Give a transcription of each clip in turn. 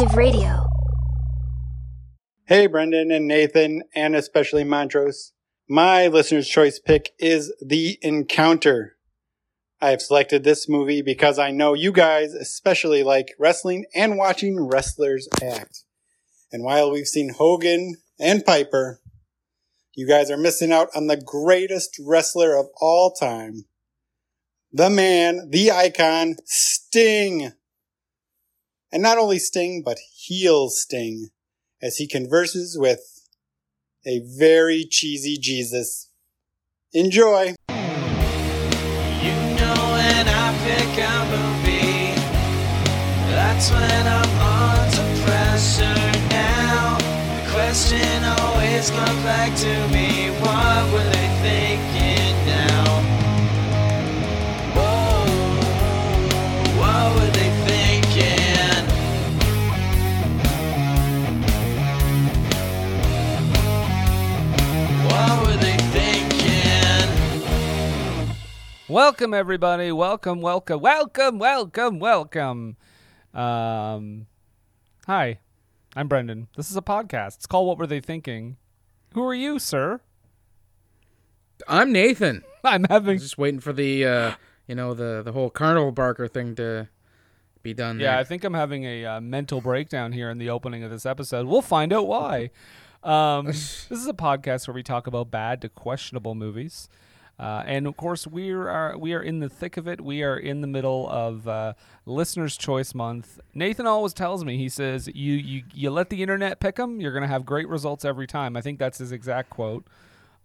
Of Radio. Hey, Brendan and Nathan, and especially Montrose. My listener's choice pick is The Encounter. I have selected this movie because I know you guys especially like wrestling and watching wrestlers act. And while we've seen Hogan and Piper, you guys are missing out on the greatest wrestler of all time. The man, the icon, Sting. And not only Sting, but heel Sting as he converses with a very cheesy Jesus. Enjoy! You know when I pick a movie, that's when I'm under pressure now. The question always comes back to me, what were Welcome everybody. Welcome, welcome, welcome, welcome, welcome. Um, hi, I'm Brendan. This is a podcast. It's called What Were They Thinking? Who are you, sir? I'm Nathan. I'm having just waiting for the uh, you know the the whole carnival barker thing to be done. Yeah, there. I think I'm having a uh, mental breakdown here in the opening of this episode. We'll find out why. Um, this is a podcast where we talk about bad to questionable movies. Uh, and of course, we are we are in the thick of it. We are in the middle of uh, Listener's Choice Month. Nathan always tells me he says, "You you you let the internet pick them. You're gonna have great results every time." I think that's his exact quote.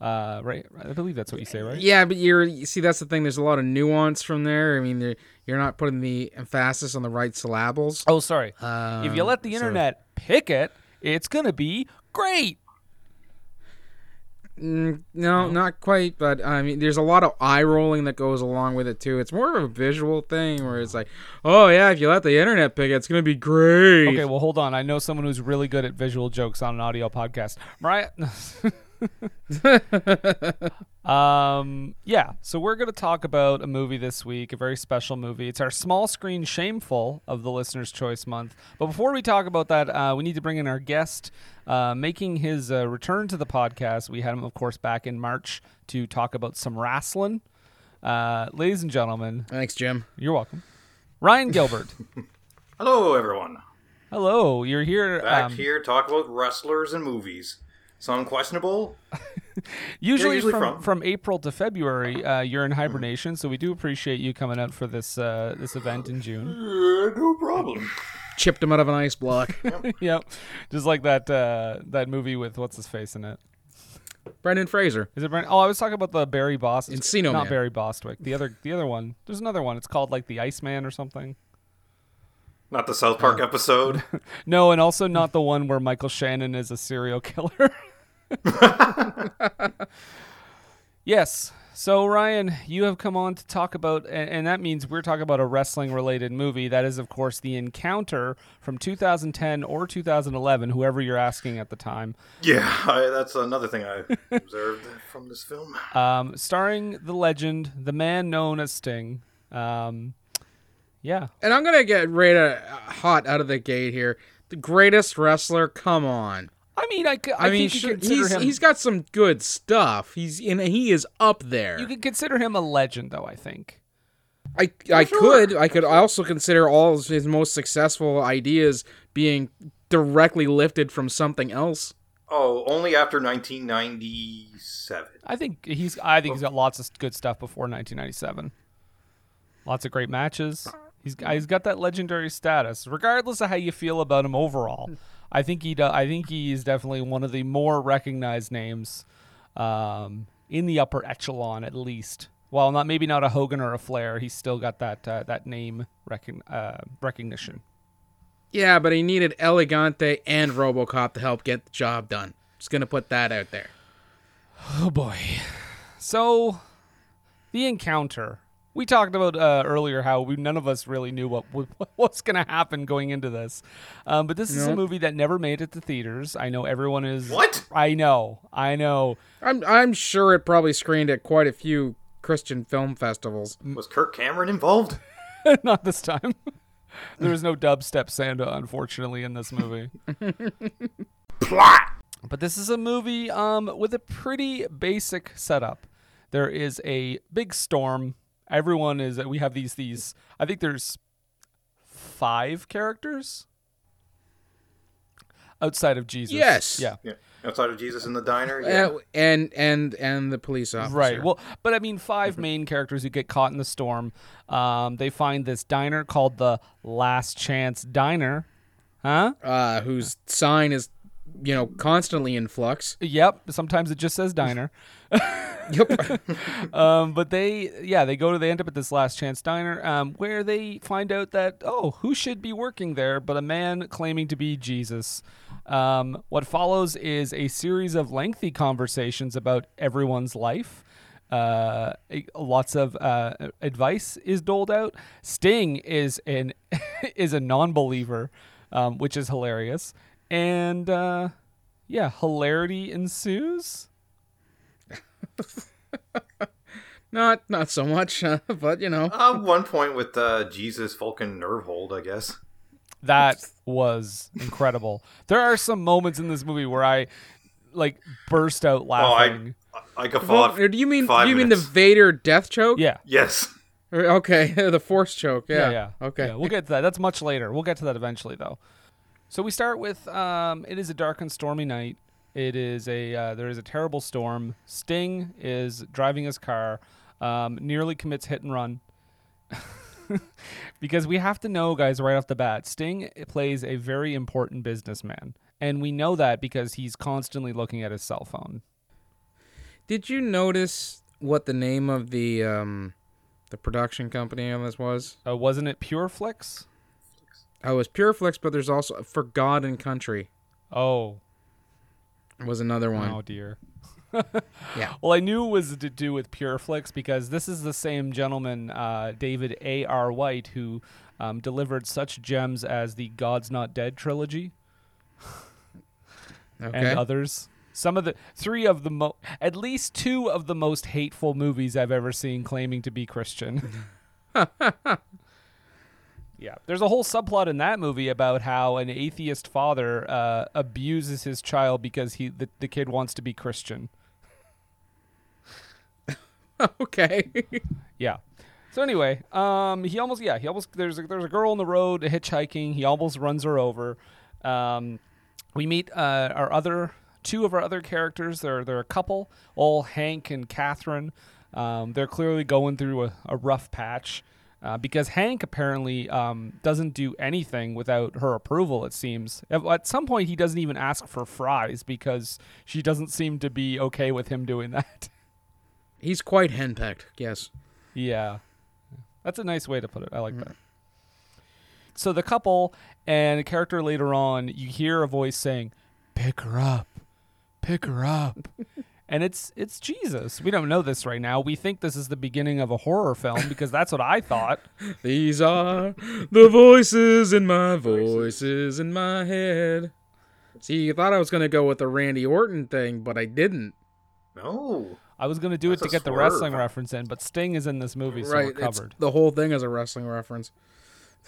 Uh, right, I believe that's what you say, right? Yeah, but you're you see that's the thing. There's a lot of nuance from there. I mean, you're not putting the emphasis on the right syllables. Oh, sorry. if you Um, let the so- internet pick it, it's gonna be great. Mm, no, not quite. But I mean, there's a lot of eye rolling that goes along with it too. It's more of a visual thing where it's like, oh yeah, if you let the internet pick it, it's gonna be great. Okay, well, hold on. I know someone who's really good at visual jokes on an audio podcast. Mariah. um, yeah. So we're going to talk about a movie this week, a very special movie. It's our small screen shameful of the listener's choice month. But before we talk about that, uh, we need to bring in our guest, uh, making his uh, return to the podcast. We had him, of course, back in March to talk about some wrestling. Uh, ladies and gentlemen, thanks, Jim. You're welcome. Ryan Gilbert. Hello, everyone. Hello, you're here. Back um, here, talk about wrestlers and movies. Some questionable. Usually, usually from, from. from April to February, uh, you're in hibernation, so we do appreciate you coming out for this uh, this event in June. Uh, no problem. Chipped him out of an ice block. yep, just like that uh, that movie with what's his face in it. Brendan Fraser. Is it Brendan? Oh, I was talking about the Barry Bostwick. Encino not Man. Barry Bostwick. The other the other one. There's another one. It's called like the Iceman or something. Not the South Park episode. No, and also not the one where Michael Shannon is a serial killer. yes. So Ryan, you have come on to talk about, and, and that means we're talking about a wrestling-related movie. That is, of course, The Encounter from 2010 or 2011, whoever you're asking at the time. Yeah, I, that's another thing I observed from this film. Um, starring the legend, the man known as Sting. Um, yeah. And I'm gonna get right uh, hot out of the gate here. The greatest wrestler, come on. I mean, I, mean, think you sure, could consider he's him. he's got some good stuff. He's in. He is up there. you can consider him a legend, though. I think. I I could I could also consider all of his most successful ideas being directly lifted from something else. Oh, only after 1997. I think he's. I think he's got oh. lots of good stuff before 1997. Lots of great matches. He's he's got that legendary status, regardless of how you feel about him overall. I think he. do- I think he is definitely one of the more recognized names um, in the upper echelon, at least. Well, not maybe not a Hogan or a Flair. He's still got that uh, that name recon, uh, recognition. Yeah, but he needed Elegante and RoboCop to help get the job done. Just gonna put that out there. Oh boy. So, the encounter. We talked about uh, earlier how we none of us really knew what, what what's going to happen going into this, um, but this is a movie that never made it to theaters. I know everyone is. What? I know. I know. I'm I'm sure it probably screened at quite a few Christian film festivals. Was Kirk Cameron involved? Not this time. there was no dubstep Santa, unfortunately, in this movie. Plot. But this is a movie um, with a pretty basic setup. There is a big storm. Everyone is. That we have these these. I think there's five characters outside of Jesus. Yes. Yeah. Yeah. Outside of Jesus in the diner. Yeah. Uh, and and and the police officer. Right. Well, but I mean, five main characters who get caught in the storm. Um, they find this diner called the Last Chance Diner. Huh? uh, whose sign is, you know, constantly in flux. Yep. Sometimes it just says diner. Yep. um, but they, yeah, they go to, they end up at this last chance diner, um, where they find out that, oh, who should be working there but a man claiming to be Jesus. Um, what follows is a series of lengthy conversations about everyone's life. Uh, lots of uh, advice is doled out. Sting is an is a non-believer, um, which is hilarious, and uh, yeah, hilarity ensues. Not not so much, uh, but you know. Uh, one point with uh, Jesus Vulcan nerve hold, I guess. That was incredible. There are some moments in this movie where I like burst out Oh, I, laughing. I guffawed. Well, do you mean do you mean the. Vader death choke? yeah. Yes. Okay, the force choke. Yeah. Yeah, yeah. Okay. Yeah, we'll get to that. That's much later. We'll get to that eventually, though. So we start with um, it is a dark and stormy night. It is a uh, there is a terrible storm. Sting is driving his car, um, nearly commits hit and run. because we have to know, guys, right off the bat, Sting plays a very important businessman, and we know that because he's constantly looking at his cell phone. Did you notice what the name of the um the production company on this was? Uh, wasn't it Pureflix? Oh, it was Pureflix, but there's also For God and Country Oh, was another one. oh dear. Yeah. Well, I knew it was to do with Pureflix because this is the same gentleman, uh, David A. R. White, who um, delivered such gems as the God's Not Dead trilogy Okay. and others. Some of the three of the mo- at least two of the most hateful movies I've ever seen claiming to be Christian. yeah, there's a whole subplot in that movie about how an atheist father uh, abuses his child because he the, the kid wants to be Christian. okay. Yeah. So anyway, um, he almost yeah he almost there's a, there's a girl on the road hitchhiking. He almost runs her over. Um, we meet uh, our other two of our other characters. They're they're a couple, all Hank and Catherine. Um, they're clearly going through a, a rough patch uh, because Hank apparently um, doesn't do anything without her approval. It seems at, some point he doesn't even ask for fries because she doesn't seem to be okay with him doing that. He's quite henpecked. Yes. Yeah. That's a nice way to put it. I like that. So the couple and a character later on, you hear a voice saying, "Pick her up. Pick her up." and it's it's Jesus. We don't know this right now. We think this is the beginning of a horror film because that's what I thought. These are the voices in my voices in my head. See, you thought I was gonna go with the Randy Orton thing, but I didn't. No. I was going to do That's it to a get the wrestling reference in, but Sting is in this movie, so right. we're it's- covered. The whole thing is a wrestling reference.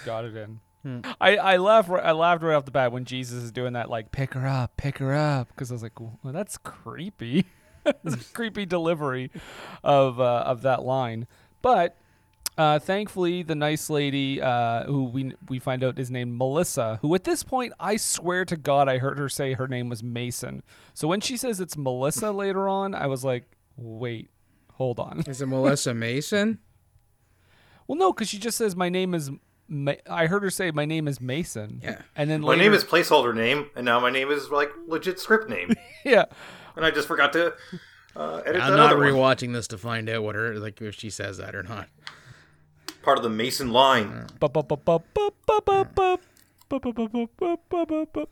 Got it in. Hmm. I I laughed I laughed right off the bat when Jesus is doing that like pick her up, pick her up because I was like, well, that's creepy. It's a creepy delivery of uh, of that line. But Uh, thankfully, the nice lady uh, who we we find out is named Melissa, who at this point I swear to God I heard her say her name was Mason. So when she says it's Melissa later on, I was like, wait, hold on. Is it Melissa Mason? Well, no, because she just says my name is. Ma- I heard her say my name is Mason. Yeah. and then My later, name is placeholder name, and now my name is like legit script name. yeah, and I just forgot to uh, edit I'm that not other one. rewatching this to find out what her like if she says that or not. Part of the Mason line.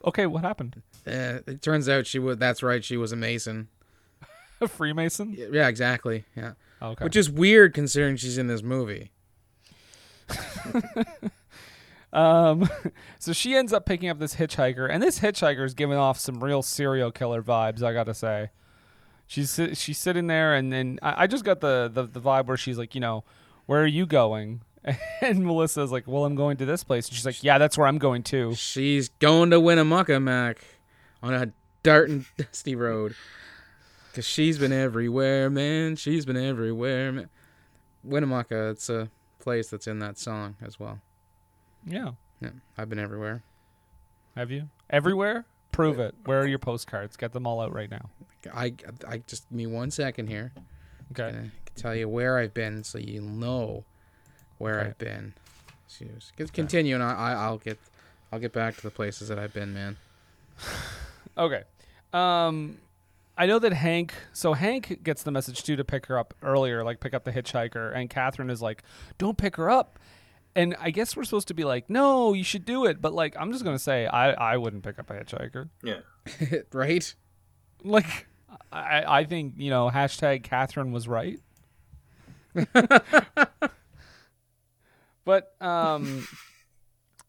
Okay, what happened? Uh, it turns out she was. That's right. She was a Mason. A Freemason? Yeah, exactly. Yeah. Okay. Which is weird considering she's in this movie. Um, so she ends up picking up this hitchhiker, and this hitchhiker is giving off some real serial killer vibes. I gotta say, she's she's sitting there, and then I, I just got the, the the vibe where she's like, you know, where are you going? And Melissa's like, well, I'm going to this place. And she's like, yeah, that's where I'm going too. She's going to Winnemucca, Mac, on a dirt and dusty road. Cause she's been everywhere, man. She's been everywhere, man. Winnemucca, it's a place that's in that song as well. Yeah. Yeah, I've been everywhere. Have you everywhere? Prove it. Where are your postcards? Get them all out right now. I, I just give me one second here. Okay. I can tell you where I've been, so you know where Okay. I've been. Just continue, and I, I, I'll get, I'll get back to the places that I've been, man. Okay. Um, I know that Hank. So Hank gets the message too to pick her up earlier, like pick up the hitchhiker, and Catherine is like, "Don't pick her up." And I guess we're supposed to be like, "No, you should do it." But like, I'm just gonna say, I I wouldn't pick up a hitchhiker. Yeah. right? Like, I I think you know hashtag Catherine was right. but um.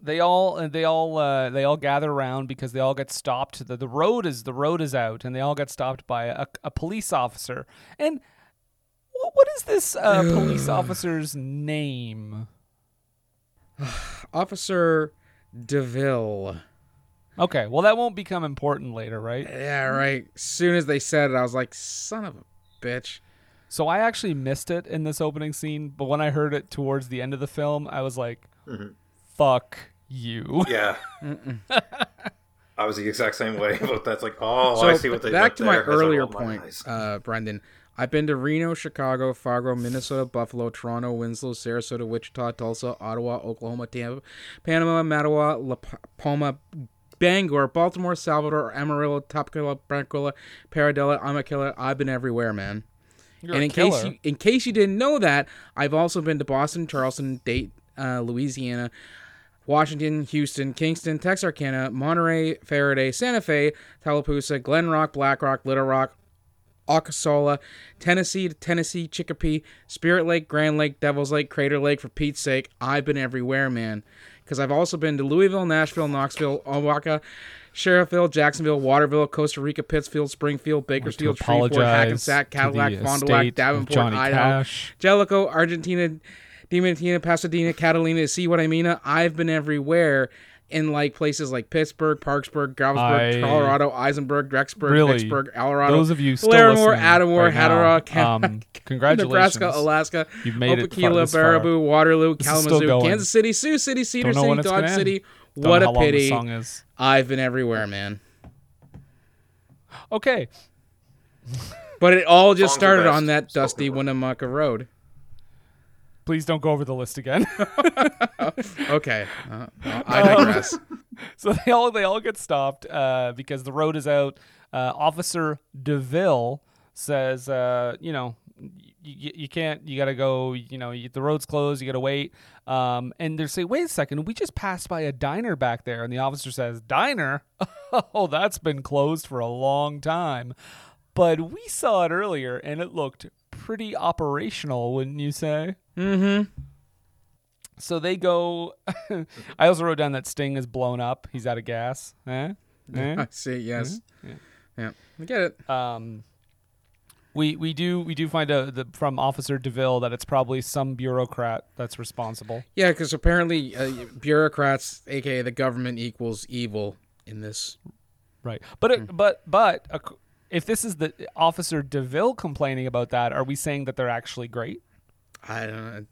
They all they all uh, they all gather around because they all get stopped. The, the road is the road is out, and they all get stopped by a, a police officer. And what, what is this uh, police officer's name? Officer Deville. Okay, well that won't become important later, right? Yeah, right. Soon as they said it, I was like, son of a bitch. So I actually missed it in this opening scene, but when I heard it towards the end of the film, I was like, "Fuck you." Yeah. I was the exact same way but that's like, oh, so I see what they back to my there as I earlier rolled my point, uh, Brendan. I've been to Reno, Chicago, Fargo, Minnesota, Buffalo, Toronto, Winslow, Sarasota, Wichita, Tulsa, Ottawa, Oklahoma, Tampa, Panama, Mattawa, La Palma, Bangor, Baltimore, Salvador, Amarillo, Topkilla, Branquilla, Paradella. I'm a killer. I've been everywhere, man. You're and in case you, in case you didn't know that, I've also been to Boston, Charleston, Date, uh, Louisiana, Washington, Houston, Kingston, Texarkana, Monterey, Faraday, Santa Fe, Tallapoosa, Glen Rock, Black Rock, Little Rock, Ocasawla, Tennessee to Tennessee, Chicopee, Spirit Lake, Grand Lake, Devil's Lake, Crater Lake. For Pete's sake, I've been everywhere, man. Because I've also been to Louisville, Nashville, Knoxville, Oaxaca, Sheriffville, Jacksonville, Waterville, Costa Rica, Pittsfield, Springfield, Bakersfield, Shreveport, Hackensack, Cadillac, Fond du Lac, Davenport, Idaho, Cash. Jellicoe, Argentina, Diamantina, Pasadena, Catalina. See what I mean? I've been everywhere in like places like Pittsburgh, Parksburg, Galvesburg, I- Colorado, Eisenberg, Drexburg, Really, Vicksburg, Colorado. those of you still Larimore, listening Attleboro, right now, Hatteras, um, congratulations. Nebraska, Alaska, You've made it far- Opakila, far. Baraboo, Waterloo, This Kalamazoo. Kansas City, Sioux City, Cedar City, Dodge gonna. City. Don't What know a how long the pity. song is. I've been everywhere, man. Okay. But it all just Songs started on that dusty Winnemucca Road. Please don't go over the list again. okay, uh, well, I digress. so they all they all get stopped uh, because the road is out. Uh, Officer Deville says, uh, you know, you, you can't. You got to go. You know, you, the road's closed. You got to wait. Um, and they say, wait a second. We just passed by a diner back there, and the officer says, diner? Oh, that's been closed for a long time. But we saw it earlier, and it looked pretty operational, wouldn't you say? Mm-hmm. So they go. I also wrote down that Sting is blown up. He's out of gas. Eh? Eh? I see. Yes. Mhm. Yeah. I get it. Um, we we do we do find out the, from Officer Deville that it's probably some bureaucrat that's responsible. Yeah, because apparently uh, bureaucrats, aka the government, equals evil in this. Right. But it, but but if this is the Officer Deville complaining about that, are we saying that they're actually great? I don't know.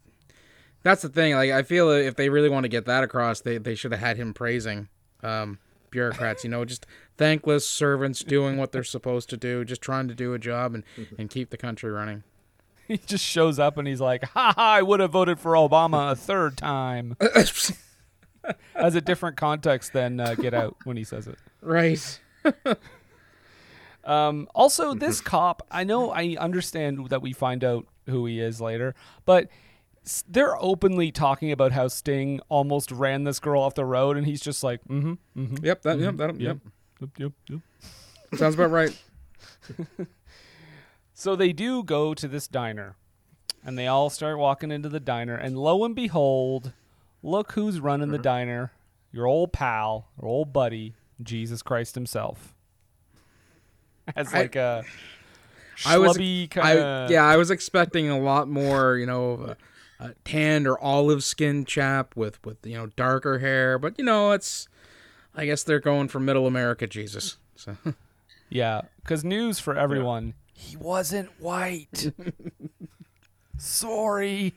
That's the thing. Like I feel if they really want to get that across, they they should have had him praising um, bureaucrats. You know, just thankless servants doing what they're supposed to do, just trying to do a job and and keep the country running. He just shows up and he's like, "Ha ha! I would have voted for Obama a third time." As a different context than uh, Get Out when he says it. Right. Um, also, this cop, I know I understand that we find out who he is later, but they're openly talking about how Sting almost ran this girl off the road, and he's just like, mm-hmm, mm-hmm. Yep, that- yep, mhm, that- yep. yep, yep, yep. Sounds about right. So they do go to this diner, and they all start walking into the diner, and lo and behold, look who's running the diner. Your old pal, your old buddy, Jesus Christ himself. As like a I was, schlubby I, kinda- yeah, I was expecting a lot more, you know, of a, a tanned or olive skinned chap with with you know darker hair, but you know, it's, I guess they're going for middle America Jesus. So Yeah, because news for everyone. He wasn't white. Sorry.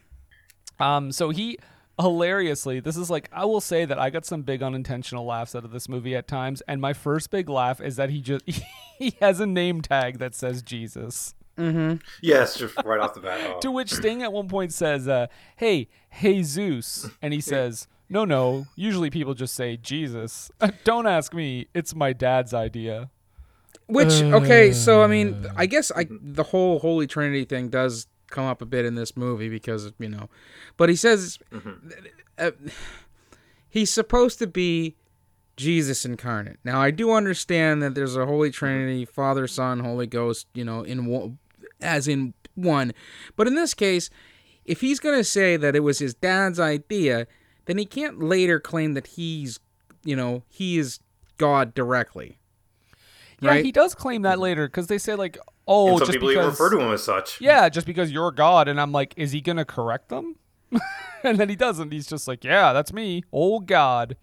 Um, so he hilariously, this is like I will say that I got some big unintentional laughs out of this movie at times, and my first big laugh is that he just he has a name tag that says Jesus. Mm-hmm. Yes, just right off the bat. Oh. To which Sting at one point says, uh, "Hey, Jesus," and he says, "No, no. Usually people just say Jesus. Don't ask me. It's my dad's idea." Which okay, so I mean, I guess I the whole Holy Trinity thing does come up a bit in this movie because you know, but he says uh, he's supposed to be Jesus incarnate. Now I do understand that there's a Holy Trinity, Father, Son, Holy Ghost, you know, in one, as in one, but in this case, if he's gonna say that it was his dad's idea, then he can't later claim that he's, you know, he is God directly. Yeah, right? he does claim that later because they say like, "Oh, and some just people because." even refer to him as such. yeah, just because you're God, and I'm like, is he gonna correct them? and then he doesn't. He's just like, "Yeah, that's me, old God."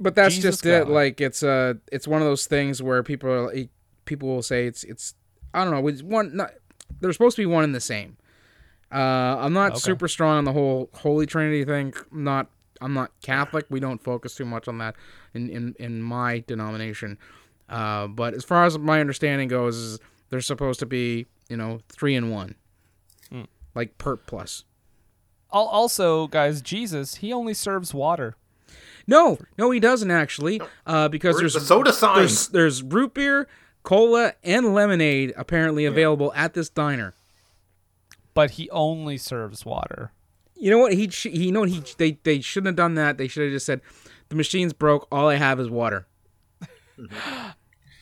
But that's Jesus just it. Like it's uh it's one of those things where people are- people will say it's it's I don't know. It's one. Not, they're supposed to be one and the same. Uh, I'm not Okay. super strong on the whole Holy Trinity thing. I'm not. I'm not Catholic. We don't focus too much on that in in, in my denomination. Uh, but as far as my understanding goes, is they're supposed to be you know three in one, Hmm. like Perp plus. Also, guys, Jesus, he only serves water. No, no, he doesn't actually. Uh, because Where's there's the soda sign? There's, there's root beer, cola, and lemonade apparently available at this diner. But he only serves water. You know what? He he you know what he they they shouldn't have done that. They should have just said, "The machine's broke. All I have is water."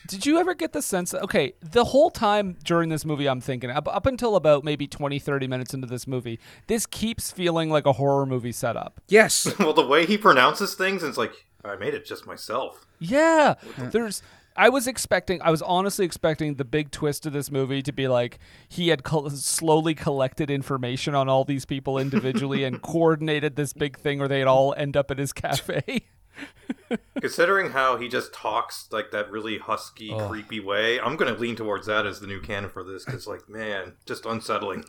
Did you ever get the sense that, okay, the whole time during this movie, I'm thinking, up, up until about maybe 20, 30 minutes into this movie, this keeps feeling like a horror movie setup. Yes. well, the way he pronounces things, it's like I made it just myself. Yeah. There's. I was expecting. I was honestly expecting the big twist of this movie to be like he had col- slowly collected information on all these people individually and coordinated this big thing, or they'd all end up at his cafe. Considering how he just talks like that really husky, Ugh. creepy way, I'm gonna lean towards that as the new canon for this because, like, man, just unsettling.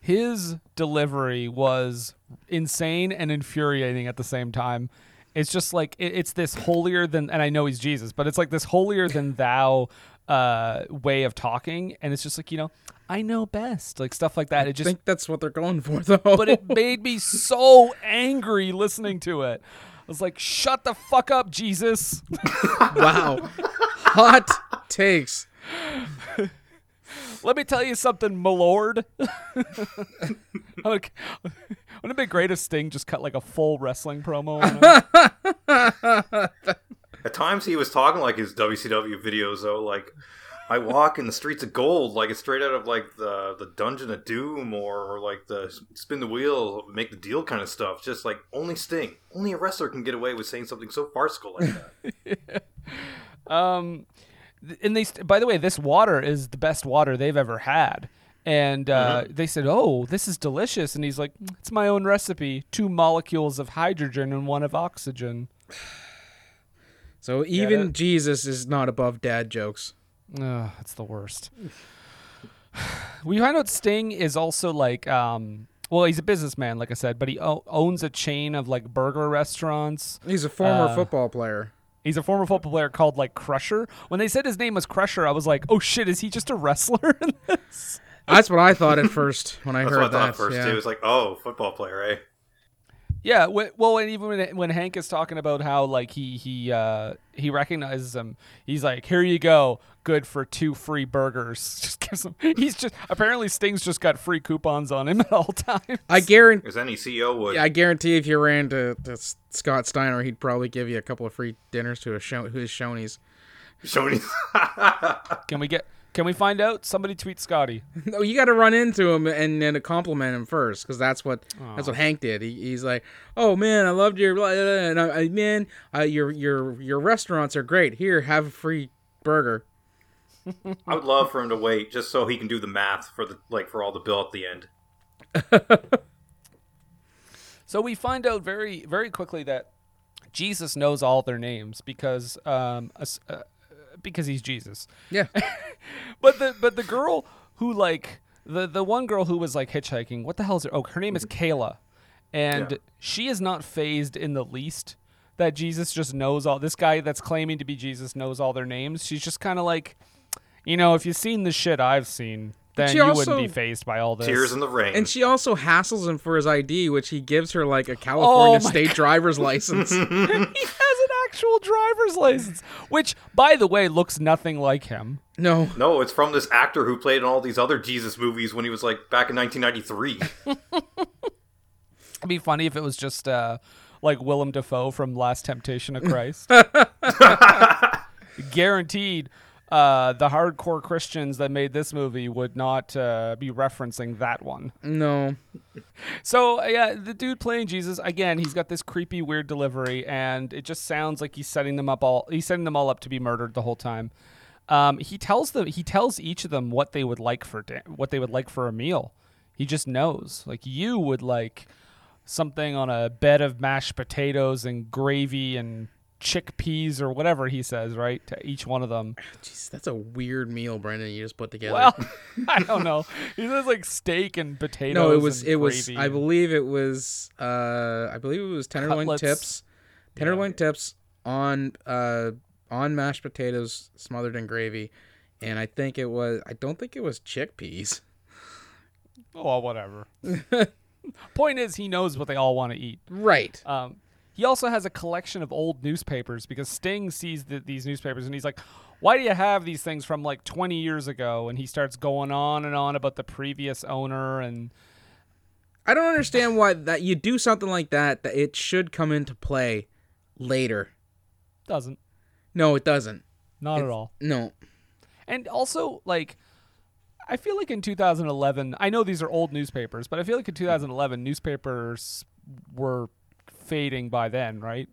His delivery was insane and infuriating at the same time. It's just like it, it's this holier than, and I know he's Jesus, but it's like this holier than thou uh, way of talking, and it's just like you know, I know best, like stuff like that. It I just think that's what they're going for, though. but it made me so angry listening to it. I was like, "Shut the fuck up, Jesus!" wow, hot takes. Let me tell you something, my lord. like, wouldn't it be great if Sting just cut like a full wrestling promo? On it? At times, he was talking like his WCW videos, though. Like, I walk in the streets of gold, like it's straight out of like the the Dungeon of Doom or, or like the spin the wheel, make the deal kind of stuff. Just like only Sting, only a wrestler can get away with saying something so farcical like that. um, and they, by the way, this water is the best water they've ever had. And uh, they said, "Oh, this is delicious." And he's like, "It's my own recipe: two molecules of hydrogen and one of oxygen." So even Jesus is not above dad jokes. Ugh, it's the worst. we find out Sting is also like um Well, he's a businessman, like I said, but he o- owns a chain of like burger restaurants. He's a former Uh, football player. He's a former football player called like Crusher. When they said his name was Crusher, I was like, "Oh shit, is he just a wrestler?" in this? That's what I thought at first when I That's heard what I that. at first yeah. too. It's like, oh, football player, eh? Yeah, well, and even when, when Hank is talking about how like he he uh, he recognizes him, he's like, "Here you go, good for two free burgers." Just gives him. He's just apparently Sting's just got free coupons on him at all times. I guarantee. As any CEO would. Yeah, I guarantee if you ran to, to Scott Steiner, he'd probably give you a couple of free dinners to a show, his Shoney's. Shoney's. Can we get? Can we find out? Somebody tweet Scotty. No, you got to run into him and then compliment him first, because that's what that's what Hank did. He, he's like, "Oh man, I loved your blah, blah, blah," and I, I, man, uh, your your your restaurants are great. Here, have a free burger." I would love for him to wait just so he can do the math for the like for all the bill at the end. So we find out very very quickly that Jesus knows all their names because um uh, because he's Jesus. Yeah. but the but the girl who like the the one girl who was like hitchhiking, what the hell is her? Oh, her name is Kayla, and Yeah. she is not phased in the least that Jesus just knows all. This guy that's claiming to be Jesus knows all their names. She's just kind of like, you know, if you've seen the shit I've seen, then she you also- wouldn't be phased by all this. Tears in the rain. And she also hassles him for his ID, which he gives her like a California Oh my state driver's license. he has an actual driver's license, which, by the way, looks nothing like him. No, no, it's from this actor who played in all these other Jesus movies when he was like back in 1993. It'd be funny if it was just uh, like Willem Dafoe from Last Temptation of Christ. Guaranteed, uh, the hardcore Christians that made this movie would not uh, be referencing that one. no. So yeah, the dude playing Jesus again, he's got this creepy, weird delivery, and it just sounds like he's setting them up all. He's setting them all up to be murdered the whole time. Um, he tells them. He tells each of them what they would like for da- what they would like for a meal. He just knows. Like you would like something on a bed of mashed potatoes and gravy and chickpeas or whatever he says, right? To each one of them. Jeez, that's a weird meal, Brendan. You just put together. Well, I don't know. He says like steak and potatoes. no, it was it was. I believe it was. Uh, I believe it was tenderloin Cutlets. tips. Tenderloin tips on uh on mashed potatoes smothered in gravy, and I think it was. I don't think it was chickpeas. Oh, well, whatever. Point is, he knows what they all want to eat. Right. Um, he also has a collection of old newspapers because Sting sees the, these newspapers and he's like, "Why do you have these things from like 20 years ago?" And he starts going on and on about the previous owner and I don't understand why that you do something like that. That it should come into play later. doesn't. No, it doesn't. Not at all. No. And also, like, I feel like in 2011, I know these are old newspapers, but I feel like in 2011, newspapers were fading by then, right?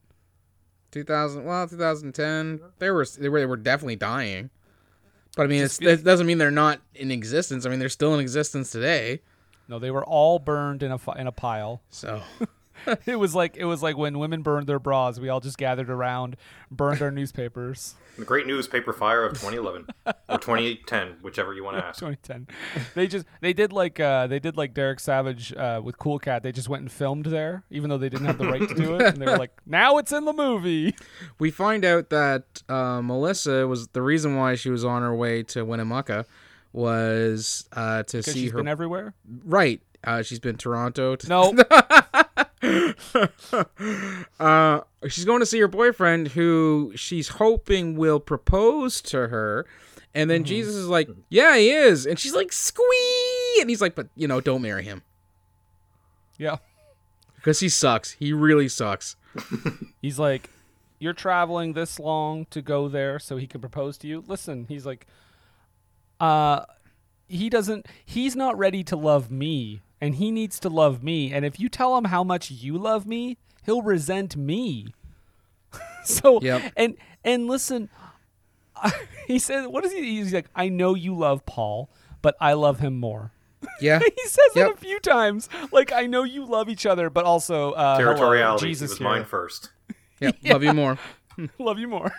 2000 well 2010 they were they were, they were definitely dying but i mean it's, it doesn't mean they're not in existence i mean they're still in existence today No, they were all burned in a in a pile. so it was like it was like when women burned their bras. We all just gathered around, burned our newspapers. the Great Newspaper Fire of 2011 or 2010, whichever you want to ask. 2010. They just they did like uh, they did like Derek Savage uh, with Cool Cat. They just went and filmed there, even though they didn't have the right to do it. And they were like, now it's in the movie. we find out that uh, melissa was the reason why she was on her way to winnemucca was uh, to Because see she's her been everywhere. right uh, she's been toronto to, No, uh, she's going to see her boyfriend who she's hoping will propose to her. And then jesus is like yeah he is. And she's like squee! And he's like but you know don't marry him. Yeah. because he sucks. He really sucks. He's like, you're traveling this long to go there so he can propose to you. Listen, he's like, uh, he doesn't. He's not ready to love me, and he needs to love me. And if you tell him how much you love me, he'll resent me. so Yep. and and listen, he said, what is he? He's like, I know you love Paul, but I love him more. yeah he says Yep. it a few times. Like I know you love each other, but also uh, hello, Territoriality. Jesus it was here. mine first. Yep, love you more love you more.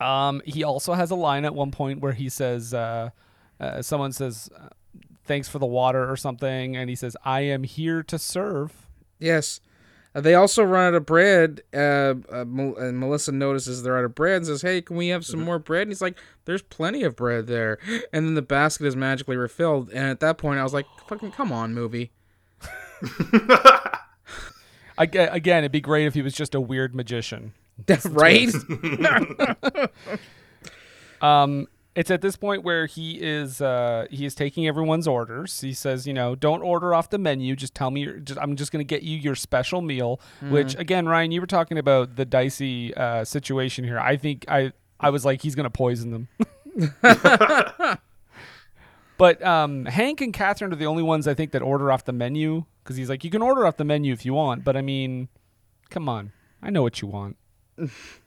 um, he also has a line at one point where he says, uh, uh, "Someone says, uh, thanks for the water or something, and he says, "I am here to serve." Yes. Uh, they also run out of bread, uh, uh, Mel- and Melissa notices they're out of bread and says, "Hey, can we have some more bread?" And he's like, "There's plenty of bread there." And then the basket is magically refilled. And at that point, I was like, "Fucking come on, movie!" Aga- Again, it'd be great if he was just a weird magician. right? um, it's at this point where he is uh, he is taking everyone's orders. He says, you know, don't order off the menu. Just tell me. Your, just, I'm just going to get you your special meal. Which Mhm. again, Ryan, you were talking about the dicey uh, situation here. I think I I was like, he's going to poison them. but um, Hank and Catherine are the only ones I think that order off the menu because he's like, you can order off the menu if you want, but I mean, come on, I know what you want.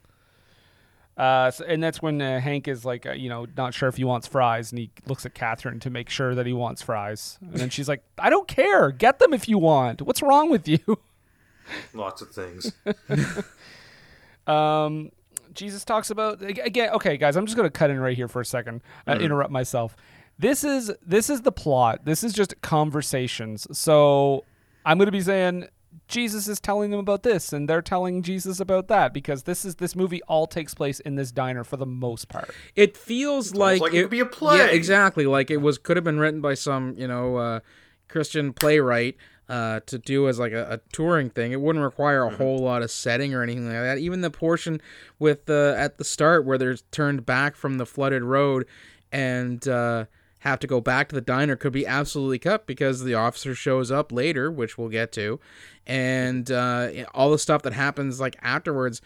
Uh, so, and that's when uh, Hank is like, uh, you know, not sure if he wants fries, and he looks at Catherine to make sure that he wants fries, and then she's like, "I don't care, get them if you want. What's wrong with you?" Lots of things. um, Jesus talks about again. Okay, guys, I'm just gonna cut in right here for a second. Uh, Mhm. Interrupt myself. This is this is the plot. This is just conversations. So I'm gonna be saying Jesus is telling them about this, and they're telling Jesus about that because this is this movie all takes place in this diner for the most part. It feels like, like it could be a play. Yeah, exactly. Like it was could have been written by some you know uh, Christian playwright uh, to do as like a, a touring thing. It wouldn't require a whole lot of setting or anything like that. Even the portion with the at the start where they're turned back from the flooded road and uh, have to go back to the diner could be absolutely cut because the officer shows up later, which we'll get to, and uh, all the stuff that happens like afterwards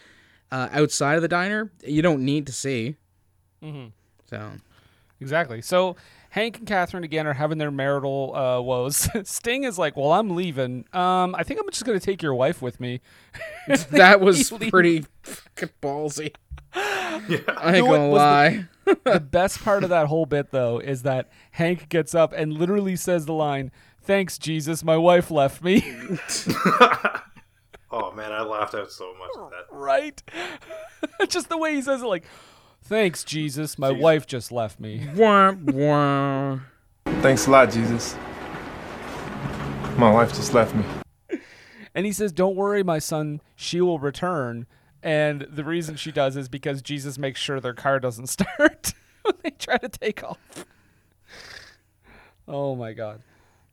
uh, outside of the diner you don't need to see. Mm-hmm. So Exactly. So Hank and Catherine again are having their marital uh, woes. Sting is like, "Well, I'm leaving. Um, I think I'm just gonna take your wife with me." that was pretty fucking ballsy. I You ain't know gonna was the- lie. The best part of that whole bit, though, is that Hank gets up and literally says the line, "Thanks, Jesus, my wife left me." Oh man, I laughed out so much at that. right? just the way he says it, like, "Thanks, Jesus, my wife just left me." Wah, wah. Thanks a lot, Jesus. My wife just left me. And he says, "Don't worry, my son, she will return." And the reason she does is because Jesus makes sure their car doesn't start when they try to take off. Oh my god.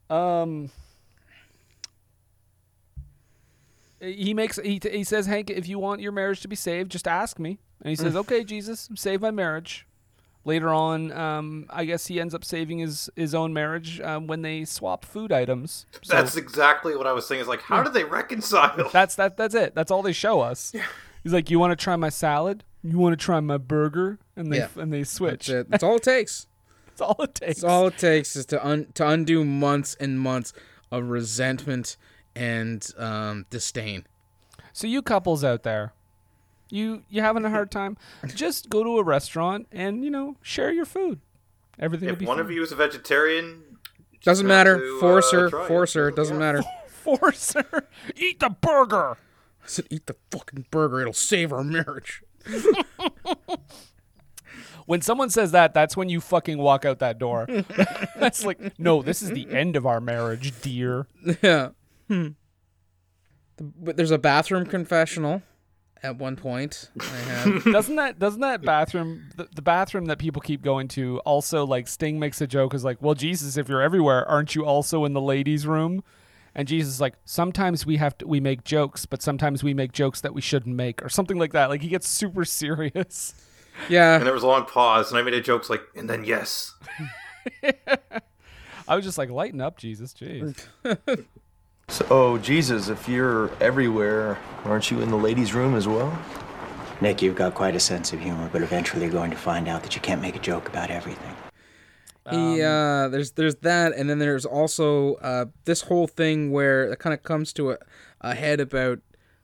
Um he makes he, he says Hank if you want your marriage to be saved just ask me and he says okay Jesus save my marriage later on um I guess he ends up saving his his own marriage um, when they swap food items So- That's exactly what I was saying. Is like, how Yeah. do they reconcile? that's that. That's it. That's all they show us. He's like, "You want to try my salad? You want to try my burger?" And they Yeah. and they switch. That's it. That's all it takes. That's all it takes. That's all it takes is to un- to undo months and months of resentment and um, disdain. So you couples out there, you you having a hard time? Just go to a restaurant and you know share your food. Everything will If be one fine. of you is a vegetarian, Doesn't matter. to, Force uh, her. try it. Her. It doesn't matter. Force her. Eat the burger. Said, eat the fucking burger. It'll save our marriage. When someone says that, that's when you fucking walk out that door. that's like, no, this is the end of our marriage, dear. Yeah. Hmm. The- But there's a bathroom confessional at one point. I have. doesn't that doesn't that bathroom the, the bathroom that people keep going to also like Sting makes a joke is like, well, Jesus, if you're everywhere, aren't you also in the ladies' room? And Jesus is like, sometimes we have to we make jokes, but sometimes we make jokes that we shouldn't make, or something like that. Like he gets super serious. Yeah. and there was a long pause, and I made a joke like, and then yes. I was just like, lighten up, Jesus, jeez. So, oh, Jesus, if you're everywhere, aren't you in the ladies' room as well? Nick, you've got quite a sense of humor, but eventually you're going to find out that you can't make a joke about everything. He uh, there's there's that, and then there's also uh, this whole thing where it kind of comes to a, a head about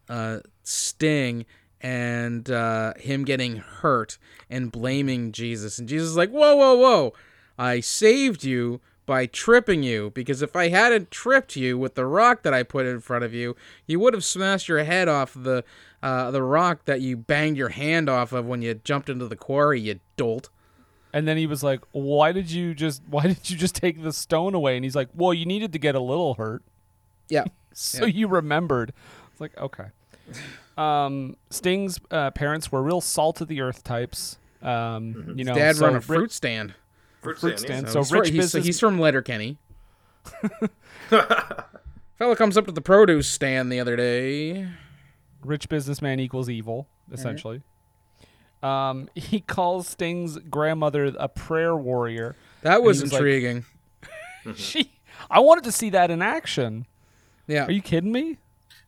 uh, Sting and uh, him getting hurt and blaming Jesus, and Jesus is like, whoa, whoa, whoa, I saved you by tripping you because if I hadn't tripped you with the rock that I put in front of you, you would have smashed your head off the uh, the rock that you banged your hand off of when you jumped into the quarry, you dolt. And then he was like, "Why did you just Why did you just take the stone away?" And he's like, "Well, you needed to get a little hurt, Yeah. so Yeah. you remembered." It's like, okay. Um, Sting's uh, parents were real salt of the earth types. Um, you know, His dad so run a ri- fruit stand. Fruit fruit stand, stand. yeah. So rich he's, business. he's from Letterkenny. Fella comes up to the produce stand the other day. rich businessman equals evil, essentially. Um, he calls Sting's grandmother a prayer warrior. That and was he like- intriguing. she, I wanted to see that in action. Yeah. Are you kidding me?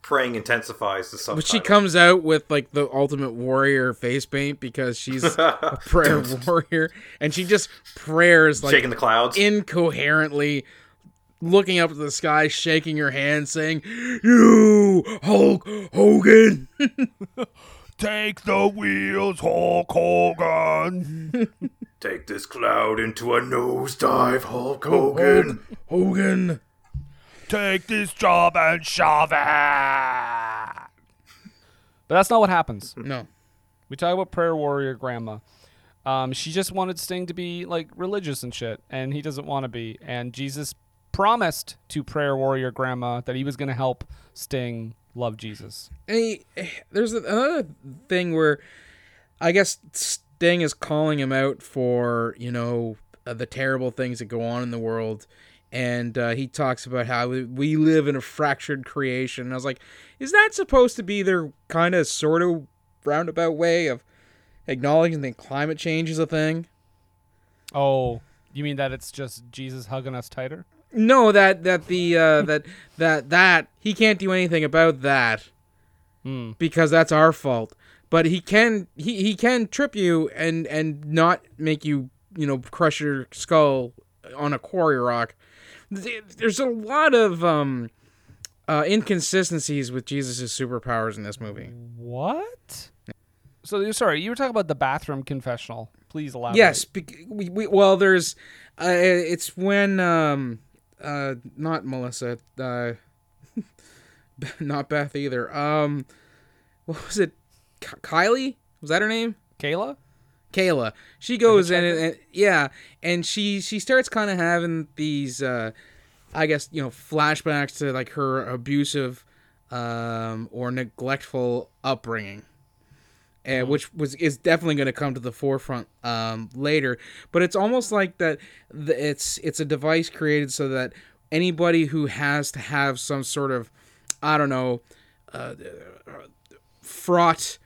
Praying intensifies the But she comes out with like the ultimate warrior face paint because she's a prayer warrior, and she just prayers like Shaking the clouds. incoherently, looking up at the sky, shaking her hand, saying, "You Hulk Hogan, Take the wheels, Hulk Hogan. Take this cloud into a nosedive, Hulk Hogan. Hogan." Take this job and shove it. But that's not what happens. No. We talk about prayer warrior grandma. Um, she just wanted Sting to be like religious and shit, and he doesn't want to be. And Jesus promised to prayer warrior grandma that he was going to help Sting love Jesus. And he, there's another thing where I guess Sting is calling him out for you know uh, the terrible things that go on in the world, and uh, he talks about how we- we live in a fractured creation. And I was like, is that supposed to be their kind of sort of roundabout way of acknowledging that climate change is a thing? Oh, you mean that it's just Jesus hugging us tighter? No, that that the uh, that that that he can't do anything about that Hmm. because that's our fault. But he can he, he can trip you and and not make you you know crush your skull on a quarry rock. There's a lot of um, uh, inconsistencies with Jesus' superpowers in this movie. What? So sorry, you were talking about the bathroom confessional. Please elaborate. Yes, we, we well, there's uh, it's when um uh not Melissa uh not Beth either. Um, what was it? K- Kylie was that her name? Kayla. Kayla. She goes in and, and yeah, and she she starts kind of having these uh I guess you know flashbacks to like her abusive um or neglectful upbringing. Uh, which was is definitely going to come to the forefront um, later, but it's almost like that. The, it's it's a device created so that anybody who has to have some sort of, I don't know, uh, fraught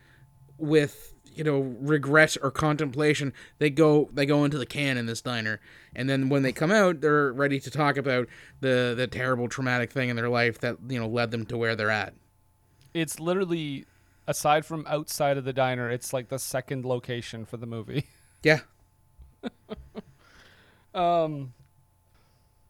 with you know regret or contemplation they go they go into the can in this diner. And then when they come out they're ready to talk about the the terrible traumatic thing in their life that you know led them to where they're at. It's literally aside from outside of the diner, it's like the second location for the movie. yeah Um,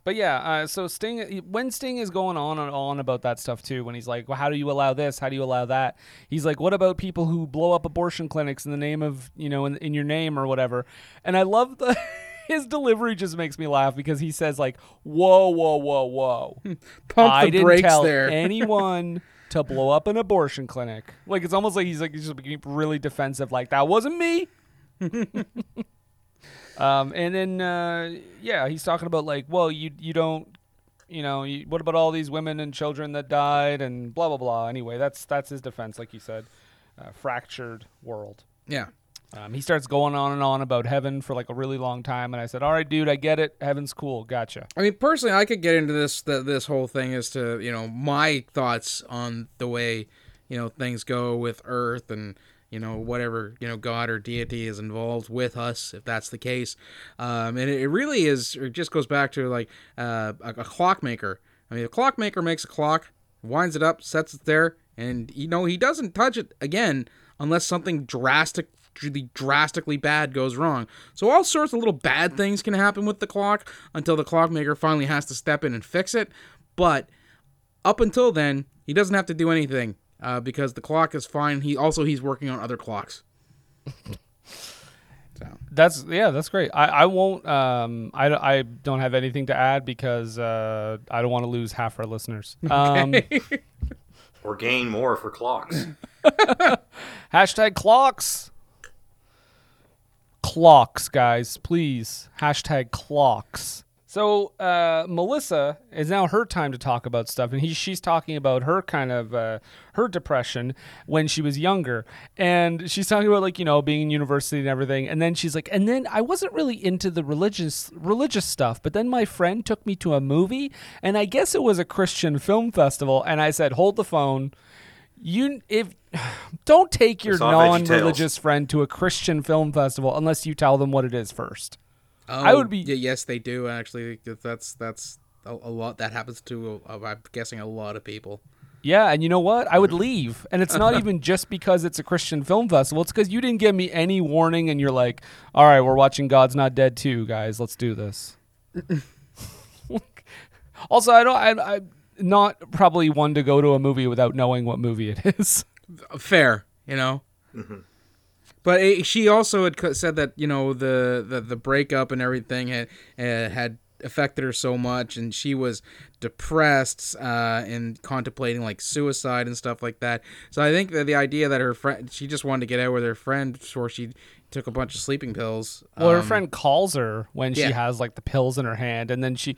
but yeah, uh, so Sting, when Sting is going on and on about that stuff too, when he's like, well, "How do you allow this? How do you allow that?" He's like, "What about people who blow up abortion clinics in the name of you know in, in your name or whatever?" And I love the his delivery just makes me laugh because he says like, "Whoa, whoa, whoa, whoa." Pump I the didn't brakes tell there." anyone to blow up an abortion clinic. Like it's almost like he's like he's just being really defensive. Like that wasn't me. um, and then uh, yeah, he's talking about like, well, you you don't, you know, you, what about all these women and children that died and blah blah blah. Anyway, that's that's his defense, like you said, uh, fractured world. yeah Um, he starts going on and on about heaven for like a really long time, and I said, "All right, dude, I get it. Heaven's cool. Gotcha." I mean, personally, I could get into this the, this whole thing as to you know my thoughts on the way you know things go with Earth and you know whatever you know God or deity is involved with us, if that's the case. Um, and it, it really is. It just goes back to like uh, a, a clockmaker. I mean, a clockmaker makes a clock, winds it up, sets it there, and you know he doesn't touch it again unless something drastic really drastically bad goes wrong. So all sorts of little bad things can happen with the clock until the clockmaker finally has to step in and fix it. But up until then, he doesn't have to do anything uh, because the clock is fine. He also he's working on other clocks. That's yeah, that's great. I, I won't. Um, I, I don't have anything to add because uh, I don't want to lose half our listeners. Um, Or gain more for clocks. hashtag clocks. Clocks, guys, please. Hashtag clocks. So uh, Melissa is now her time to talk about stuff, and he, she's talking about her kind of uh, her depression when she was younger, and she's talking about like you know being in university and everything, and then she's like, and then I wasn't really into the religious religious stuff, but then my friend took me to a movie, and I guess it was a Christian film festival, and I said, hold the phone, you if don't take your It's all VeggieTales. non-religious friend to a Christian film festival unless you tell them what it is first. I Oh, would be y- yes, they do actually. That's that's a, a lot. That happens to. uh, I'm guessing a lot of people. Yeah, and you know what? I would leave. And it's not even just because it's a Christian film festival. It's because you didn't give me any warning and you're like, all right, we're watching God's Not Dead too, guys. Let's do this. also, I don't, I, I'm not probably one to go to a movie without knowing what movie it is. Fair, you know. But eh, she also had said that you know the the, the breakup and everything had uh, had affected her so much, and she was depressed uh, and contemplating like suicide and stuff like that. So I think that the idea that her friend she just wanted to get out with her friend before she took a bunch of sleeping pills. Well, her um, friend calls her when she has like the pills in her hand, and then she,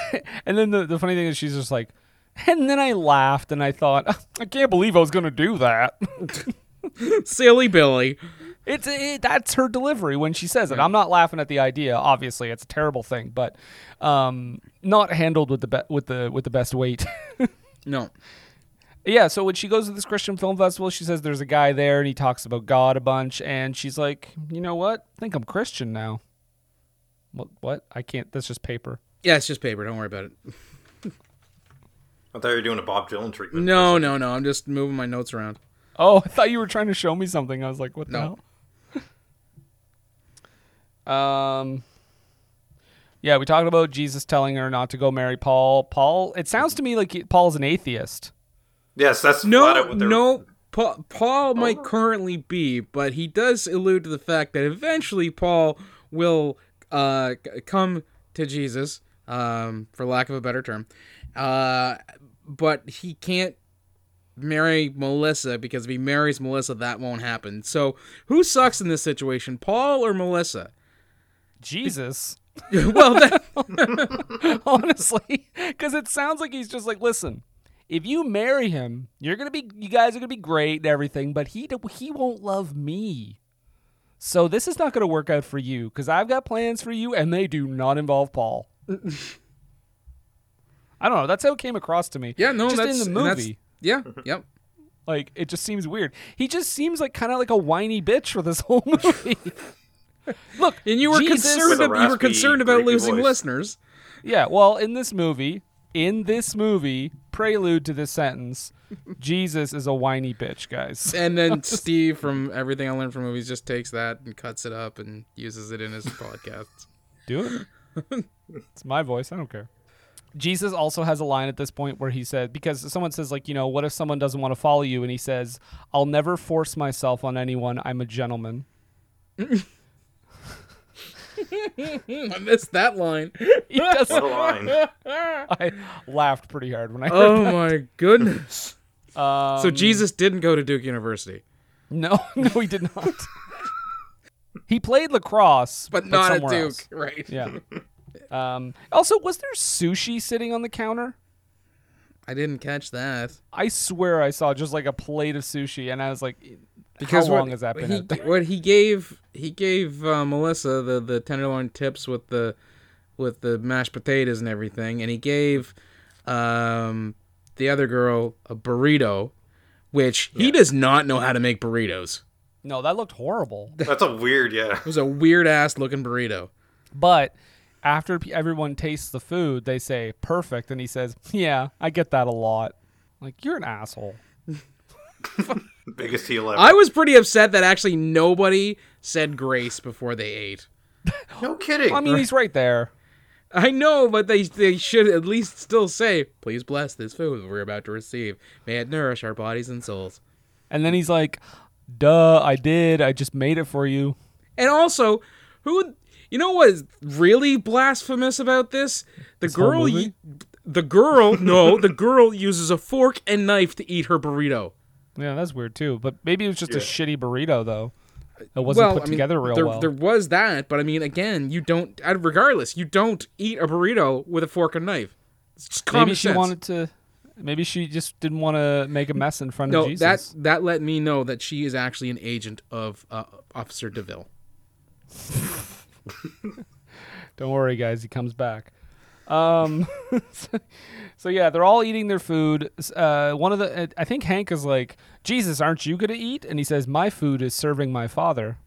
and then the, the funny thing is she's just like, and then I laughed and I thought, I can't believe I was gonna do that. silly Billy. It's it, that's her delivery when she says it. I'm not laughing at the idea. Obviously, it's a terrible thing, but um, not handled with the be- with the with the best weight. No. Yeah, so when she goes to this Christian film festival, she says there's a guy there and he talks about God a bunch, and she's like, you know what? I think I'm Christian now. What? What? I can't. That's just paper. Yeah, it's just paper. Don't worry about it. I thought you were doing a Bob Dylan treatment. No, no, no. I'm just moving my notes around. Oh, I thought you were trying to show me something. I was like, what the No. hell? Um. Yeah, we talked about Jesus telling her not to go marry Paul. Paul. It sounds to me like he- Paul's an atheist. Yes, that's flat out No, what they're. no. Paul, Paul might currently be, but he does allude to the fact that eventually Paul will uh, come to Jesus, um, for lack of a better term. Uh, but he can't marry Melissa because if he marries Melissa, that won't happen. So who sucks in this situation, Paul or Melissa? Jesus. well, that, honestly, because it sounds like he's just like, listen, if you marry him, you're gonna be, you guys are gonna be great and everything, but he he won't love me. So this is not gonna work out for you because I've got plans for you, and they do not involve Paul. I don't know. That's how it came across to me. yeah, no, just that's in the and that's- movie. Yeah, yep. Like it just seems weird. He just seems like kind of like a whiny bitch for this whole movie. Look, And you were Jesus- concerned. With you were concerned about losing voice. listeners. Yeah, well, in this movie, in this movie, prelude to this sentence, Jesus is a whiny bitch, guys. And then Steve from Everything I Learned from Movies just takes that and cuts it up and uses it in his podcast. Do it. it's my voice. I don't care. Jesus also has a line at this point where he said, because someone says, like, you know, what if someone doesn't want to follow you? And he says, I'll never force myself on anyone. I'm a gentleman. I missed that line. He does. What a line. I laughed pretty hard when I heard Oh that. my goodness. Um, so Jesus didn't go to Duke University, No, no, he did not. He played lacrosse, but not at Duke, else. right? Yeah. Um, also, was there sushi sitting on the counter? I didn't catch that. I swear I saw just like a plate of sushi, and I was like, Because "How long what, has that been?" he, what he gave he gave uh, Melissa the the tenderloin tips with the with the mashed potatoes and everything, and he gave um, the other girl a burrito, which he does not know how to make burritos. No, that looked horrible. That's a weird, yeah. It was a weird ass looking burrito. But after everyone tastes the food, they say perfect, and he says, "Yeah, I get that a lot." Like you're an asshole. Biggest heel ever. I was pretty upset that actually nobody said grace before they ate. no kidding. I mean, he's right there. I know, but they they should at least still say, "Please bless this food we're about to receive. May it nourish our bodies and souls." And then he's like, "Duh, I did. I just made it for you." And also, who you know what is really blasphemous about this? The This girl, y- the girl, no, the girl uses a fork and knife to eat her burrito. Yeah, that's weird too. But maybe it was just a shitty burrito, though. It wasn't well, put I mean, together real there, well. There was that, but I mean, again, you don't. uh, Regardless, you don't eat a burrito with a fork and knife. It's just common maybe she sense. wanted to. Maybe she just didn't want to make a mess in front no, of Jesus. that that let me know that she is actually an agent of uh, Officer Deville. Don't worry, guys. He comes back. Um, so, so yeah, they're all eating their food. Uh, one of the, I think Hank is like, Jesus, aren't you gonna eat? And he says, My food is serving my father.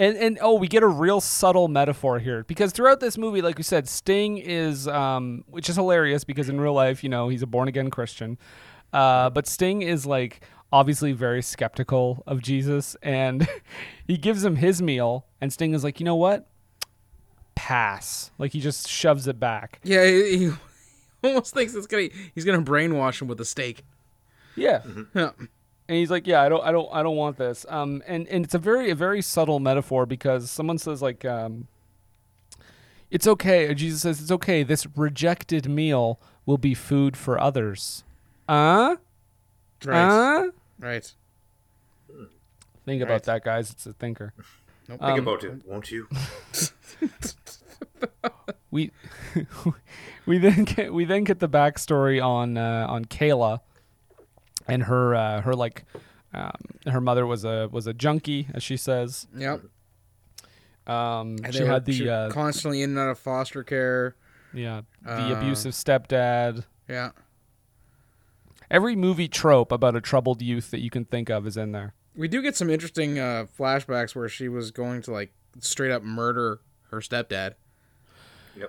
And and oh, we get a real subtle metaphor here because throughout this movie, like we said, Sting is, um, which is hilarious because in real life, you know, he's a born again Christian, uh, but Sting is like obviously very skeptical of Jesus, and he gives him his meal, and Sting is like, you know what? Pass. Like he just shoves it back. Yeah, he, he almost thinks it's gonna he's gonna brainwash him with a steak. Yeah. Yeah. And he's like, "Yeah, I don't, I don't, I don't want this." Um, and and it's a very, a very subtle metaphor because someone says like, um, "It's okay." Jesus says, "It's okay. This rejected meal will be food for others." Uh, Right. Uh? Right. Think about that, guys. It's a thinker. Nope. Think Um, about it, won't you? we we then get we then get the backstory on uh, on Kayla and her uh, her like um, her mother was a was a junkie as she says. Yep. Um, And she had the she- uh, constantly in and out of foster care. yeah the Uh, abusive stepdad. Yeah. Every movie trope about a troubled youth that you can think of is in there. We do get some interesting uh, flashbacks where she was going to like straight up murder her stepdad.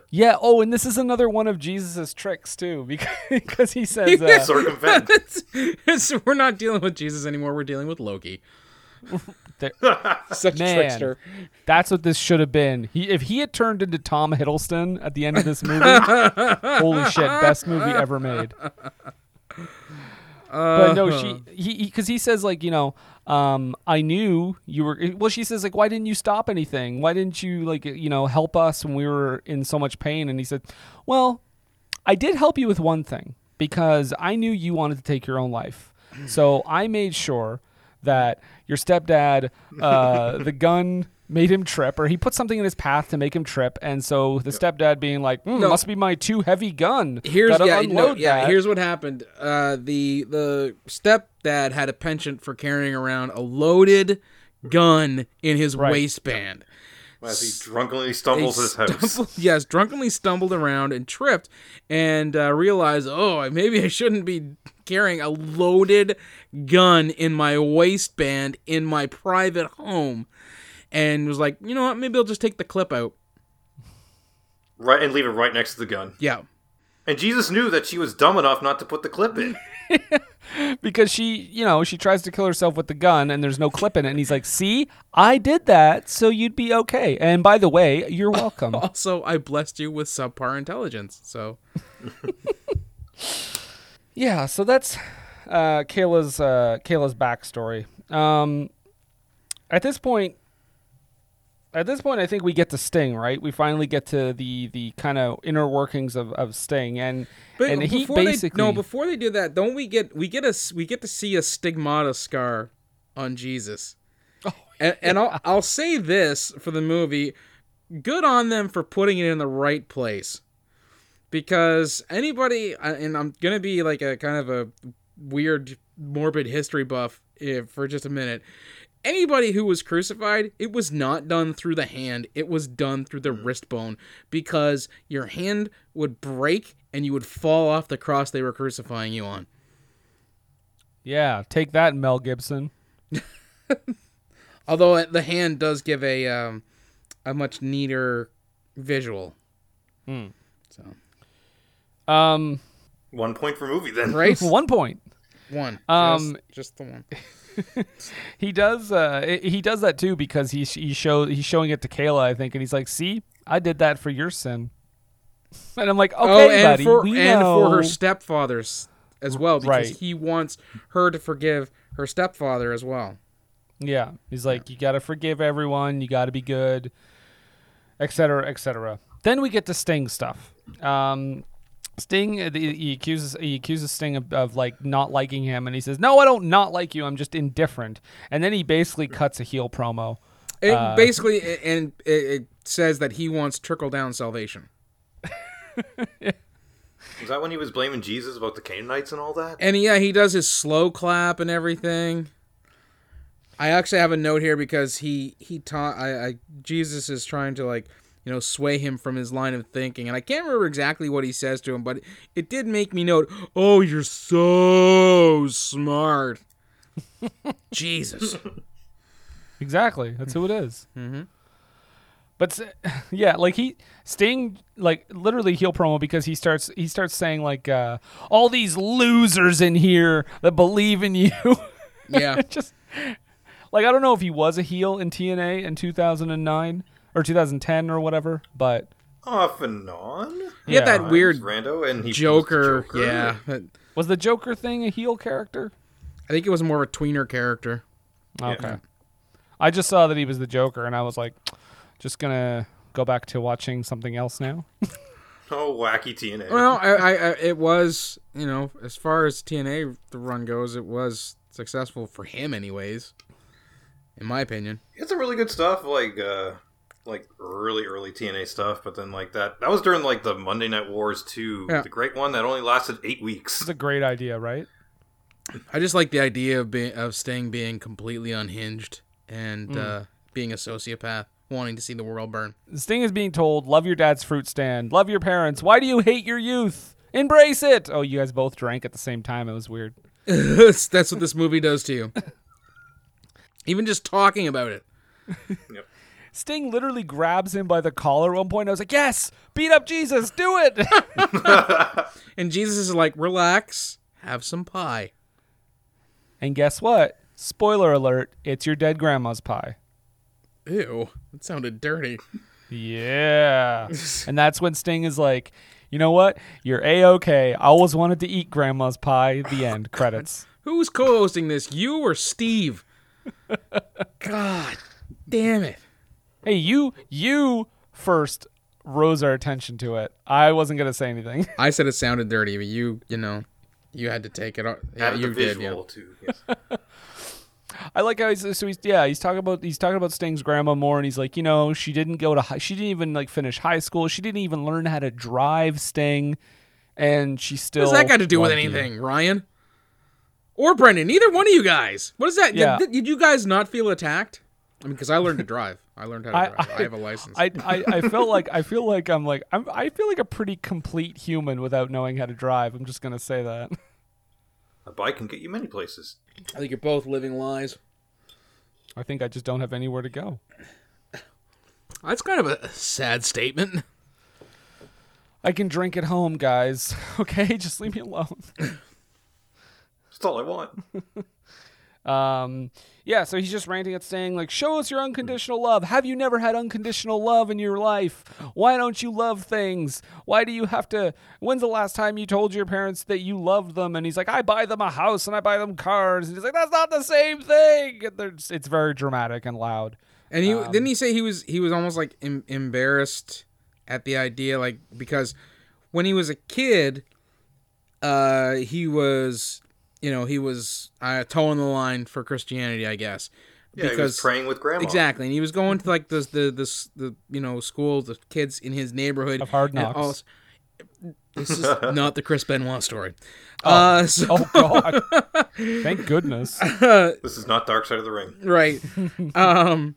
Yeah. Oh, and this is another one of Jesus's tricks too, because because he says uh, Circumvent. It's- it's- we're not dealing with Jesus anymore. We're dealing with Loki. There- Such a Man, trickster. That's what this should have been. He if he had turned into Tom Hiddleston at the end of this movie, holy shit, best movie ever made. But no, she he because he, says like you know, um, I knew you were. Well, she says like, why didn't you stop anything? Why didn't you like you know help us when we were in so much pain? And he said, well, I did help you with one thing because I knew you wanted to take your own life, so I made sure that your stepdad, uh, the gun made him trip, or he put something in his path to make him trip, and so the stepdad being like, "Hmm, No. must be my too heavy gun. Here's Gotta yeah, no, yeah. that." Here's what happened. Uh, the the stepdad had a penchant for carrying around a loaded gun in his waistband. As he drunkenly stumbles He his house. stumbled- yes, drunkenly stumbled around and tripped, and uh, realized, oh, maybe I shouldn't be carrying a loaded gun in my waistband in my private home, and was like, you know what? Maybe I'll just take the clip out. Right, and leave it right next to the gun. Yeah. And Jesus knew that she was dumb enough not to put the clip in. because she, you know, she tries to kill herself with the gun and there's no clip in it. And he's like, see, I did that, so you'd be okay. And by the way, you're welcome. Also, I blessed you with subpar intelligence, so yeah, so that's uh, Kayla's uh, Kayla's backstory. Um, at this point, at this point, I think we get to Sting, right? We finally get to the the kind of inner workings of, of Sting, and But and he before basically they, no, before they do that, don't we get we get a we get to see a stigmata scar on Jesus. Oh, and, and I'll I'll say this for the movie, good on them for putting it in the right place, because anybody uh, and I'm gonna be like a kind of a weird morbid history buff if, for just a minute. Anybody who was crucified, it was not done through the hand, it was done through the wrist bone because your hand would break and you would fall off the cross they were crucifying you on. yeah, take that, Mel Gibson. Although uh, the hand does give a um, a much neater visual. Hmm. So Um, One point for movie then. Right? one point. One. Um, just, just the one. he does uh he does that too because he's he show he's showing it to Kayla I think and he's like see I did that for your sin and I'm like okay oh, and buddy for and know. for her stepfathers as well because Right. he wants her to forgive her stepfather as well. yeah he's like you got to forgive everyone you got to be good etc etc then we get to Sting stuff um Sting uh, he accuses he accuses Sting of, of like not liking him and he says no I don't not like you I'm just indifferent and then he basically cuts a heel promo It Uh, basically, it- and it, it says that he wants trickle down salvation. Was that when he was blaming Jesus about the Canaanites and all that? And yeah, he does his slow clap and everything. I actually have a note here because he he taught I, I Jesus is trying to like you know sway him from his line of thinking, and I can't remember exactly what he says to him, but it did make me note. Oh, you're so smart, Jesus. Exactly. That's who it is. Mm-hmm. But yeah, like he Sting like literally heel promo because he starts he starts saying like uh all these losers in here that believe in you. Yeah. Just like I don't know if he was a heel in TNA in 2009 or 2010 or whatever, but Off and on. He had that weird Rando, and he Joker, Joker. yeah. Was the Joker thing a heel character? I think it was more of a tweener character. Okay. I just saw that he was the Joker and I was like just going to go back to watching something else now. Oh, wacky TNA. Well, I, I, I, it was, you know, as far as TNA the run goes, it was successful for him, anyways. In my opinion. It's some really good stuff, like uh like early, early TNA stuff. But then like that, that was during like the Monday Night Wars too, Yeah. the great one that only lasted eight weeks. It's a great idea, right? I just like the idea of being of Sting being completely unhinged and Mm. uh, being a sociopath, wanting to see the world burn. Sting is being told, "Love your dad's fruit stand. Love your parents. Why do you hate your youth? Embrace it." Oh, you guys both drank at the same time. It was weird. That's what this movie does to you. Even just talking about it. Sting literally grabs him by the collar at one point. I was like, "Yes, beat up Jesus. Do it." And Jesus is like, relax, have some pie. and guess what? Spoiler alert: It's your dead grandma's pie. Ew, that sounded dirty. Yeah. and that's when Sting is like, "You know what? You're a okay. I always wanted to eat grandma's pie." The oh, end. Credits. Who's co hosting this, you or Steve? God damn it. Hey, you you first rose our attention to it. I wasn't gonna say anything. I said it sounded dirty, but you, you know, you had to take it. out. Yeah, Added the you did. Yeah. too. Yes. I like how he's so he's yeah he's talking about he's talking about Sting's grandma more and he's like you know she didn't go to high, she didn't even like finish high school she didn't even learn how to drive Sting and she still What does that got to do with loved you. anything, Ryan? Or Brendan? Neither one of you guys. What is that? Yeah. Did, did you guys not feel attacked? I mean, because I learned to drive. I learned how to I, drive. I, have a license. I, I, I felt like I feel like I'm like I'm, I feel like a pretty complete human without knowing how to drive. I'm just gonna say that. A bike can get you many places. I think you're both living lies. I think I just don't have anywhere to go. That's kind of a sad statement. I can drink at home, guys. Okay, just leave me alone. That's all I want. Um, yeah, so he's just ranting at saying, like, show us your unconditional love. Have you never had unconditional love in your life? Why don't you love things? Why do you have to? When's the last time you told your parents that you loved them? And he's like, I buy them a house and I buy them cars. And he's like, that's not the same thing. It's very dramatic and loud. And he Um, didn't he say he was he was almost like em- embarrassed at the idea, like because when he was a kid, uh, he was you know he was uh, toeing the line for Christianity, I guess. Yeah, he was praying with grandma. Exactly, and he was going to like the the the, the you know school, the kids in his neighborhood Of Hard and Knocks. all- this is not the Chris Benoit story. Uh, so, oh God! Thank goodness. This is not Dark Side of the Ring. right um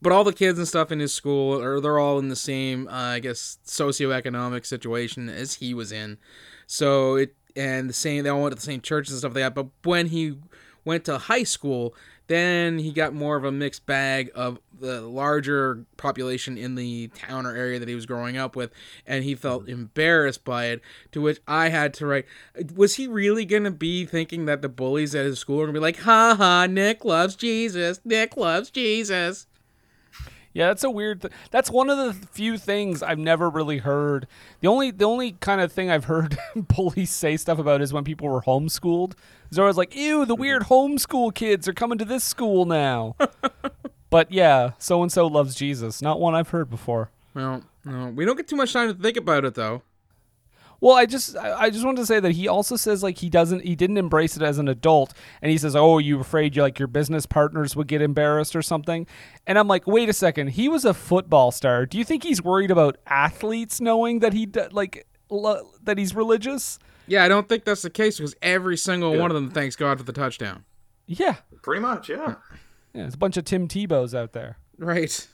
but all the kids and stuff in his school are they're all in the same uh, i guess socioeconomic situation as he was in so it and the same they all went to the same churches and stuff like that. But when he went to high school then he got more of a mixed bag of the larger population in the town or area that he was growing up with and he felt embarrassed by it to which i had to write was he really to be thinking that the bullies at his school going to be like ha ha nick loves jesus nick loves jesus Yeah, that's a weird. Th- that's one of the few things I've never really heard. The only the only kind of thing I've heard police say stuff about is when people were homeschooled. It's always like, "Ew, the weird mm-hmm. homeschool kids are coming to this school now." but yeah, so and so loves Jesus. Not one I've heard before. well no we don't get too much time to think about it though Well, I just I I just wanted to say that he also says like he doesn't he didn't embrace it as an adult, and he says, "Oh, you afraid you like your business partners would get embarrassed or something?" And I'm like, wait a second, he was a football star. Do you think he's worried about athletes knowing that he d- like lo- that he's religious? Yeah, I don't think that's the case because every single one of them thanks God for the touchdown. Yeah, Pretty much, yeah. yeah. There's a bunch of Tim Tebow's out there. Right.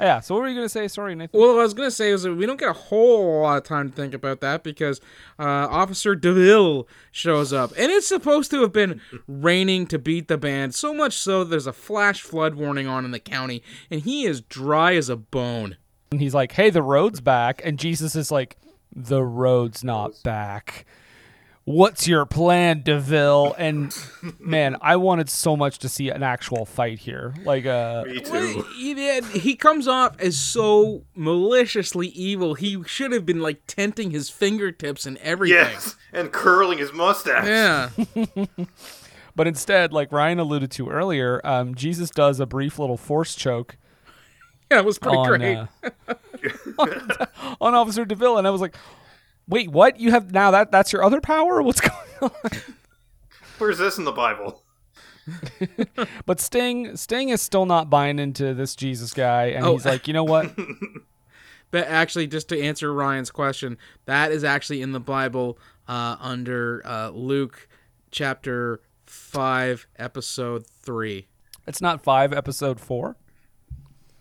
Yeah. So what were you gonna say? Sorry, Nathan. Well, what I was gonna say is that we don't get a whole lot of time to think about that because uh, Officer Deville shows up, and it's supposed to have been raining to beat the band. So much so, there's a flash flood warning on in the county, and he is dry as a bone. And he's like, "Hey, the road's back," and Jesus is like, "The road's not back." What's your plan, Deville? And man, I wanted so much to see an actual fight here. Like, uh, Me Well, he, did- he comes off as so maliciously evil. He should have been like tenting his fingertips and everything. Yes, and curling his mustache. Yeah. but instead, like Ryan alluded to earlier, um, Jesus does a brief little force choke. Yeah, it was pretty on, great. uh, on, on Officer Deville, and I was like, "Wait, what? You have now that that's your other power? What's going on?" Where's this in the Bible? But Sting, Sting is still not buying into this Jesus guy, and Oh. he's like, "You know what? But actually, just to answer Ryan's question, that is actually in the Bible uh, under uh, Luke chapter 5, episode 3. It's not five, episode four.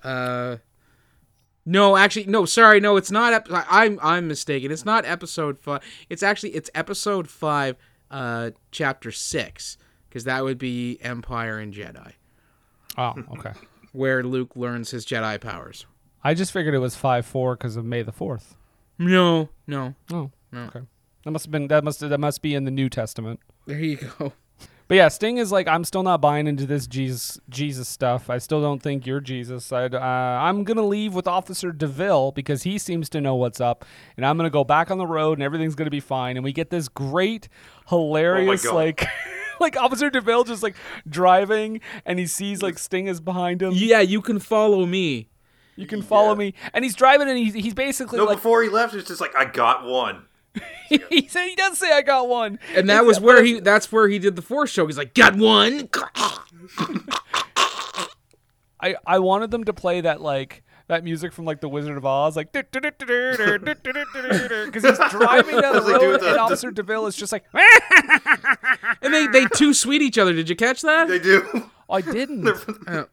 Uh, no, actually, no, sorry, no, it's not. Ep- I- I'm I'm mistaken. It's not episode five. It's actually it's episode five, uh, chapter six, because that would be Empire and Jedi, Oh, okay. where Luke learns his Jedi powers. I just figured it was five four because of May the Fourth. No, no, Oh, no. okay. That must have been that must that must be in the New Testament. There you go. But yeah, Sting is like, I'm still not buying into this Jesus Jesus stuff. I still don't think you're Jesus. I'd, uh, I'm gonna leave with Officer Deville because he seems to know what's up, and I'm gonna go back on the road, and everything's gonna be fine. And we get this great, hilarious, God. like, like Officer Deville just like driving, and he sees like Sting is behind him. Yeah, you can follow me. You can follow me, and he's driving, and he's he's basically No, like, before he left, it's just like I got one. He said he does say I got one, And that was where he that's where he did the force choke. He's like, got one. I I wanted them to play that like that music from like the Wizard of Oz, like because he's driving down the They do road, the- and Officer Deville is just like, And they they Too Sweet each other. Did you catch that? They do. "Oh, I didn't. Uh,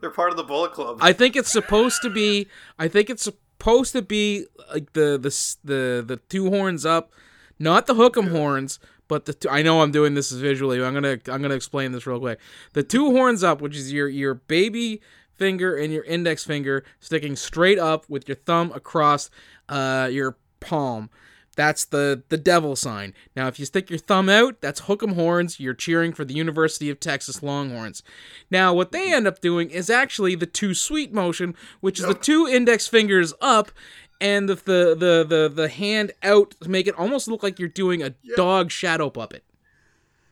They're part of the Bullet Club. I think it's supposed to be. I think it's supposed to be like the the the the two horns up, not the hook'em horns, but the. Two, I know I'm doing this visually. But I'm gonna I'm gonna explain this real quick. The two horns up, which is your your baby finger and your index finger sticking straight up with your thumb across uh your palm. That's the the devil sign. Now, if you stick your thumb out, that's hook'em horns. You're cheering for the University of Texas Longhorns. Now, what they end up doing is actually the Too Sweet motion, which is the two index fingers up and the the the the, the hand out to make it almost look like you're doing a dog shadow puppet.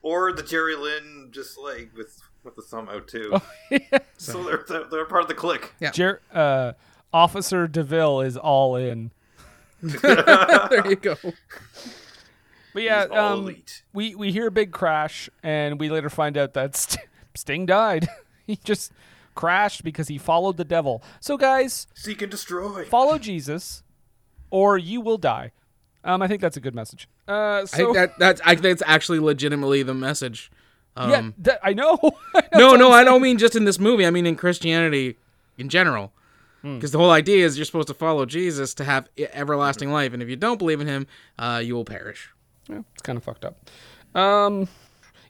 or the Jerry Lynn, just like with with the thumb out too. Oh, So they're, they're they're part of the clique. Yeah. Jer- uh, Officer Deville is all in." there you go. But yeah, um, we we hear a big crash, and we later find out that St- Sting died. he just crashed because he followed the devil. So guys, Seek and destroy. follow Jesus, or you will die. Um, I think that's a good message. Uh, I so think that that's I think that's actually legitimately the message. Um, yeah, that, I know. no, no, I don't mean just in this movie. I mean in Christianity in general. Hmm. Because the whole idea is you're supposed to follow Jesus to have everlasting life, and if you don't believe in Him, uh, you will perish. Yeah, it's kind of fucked up. Um,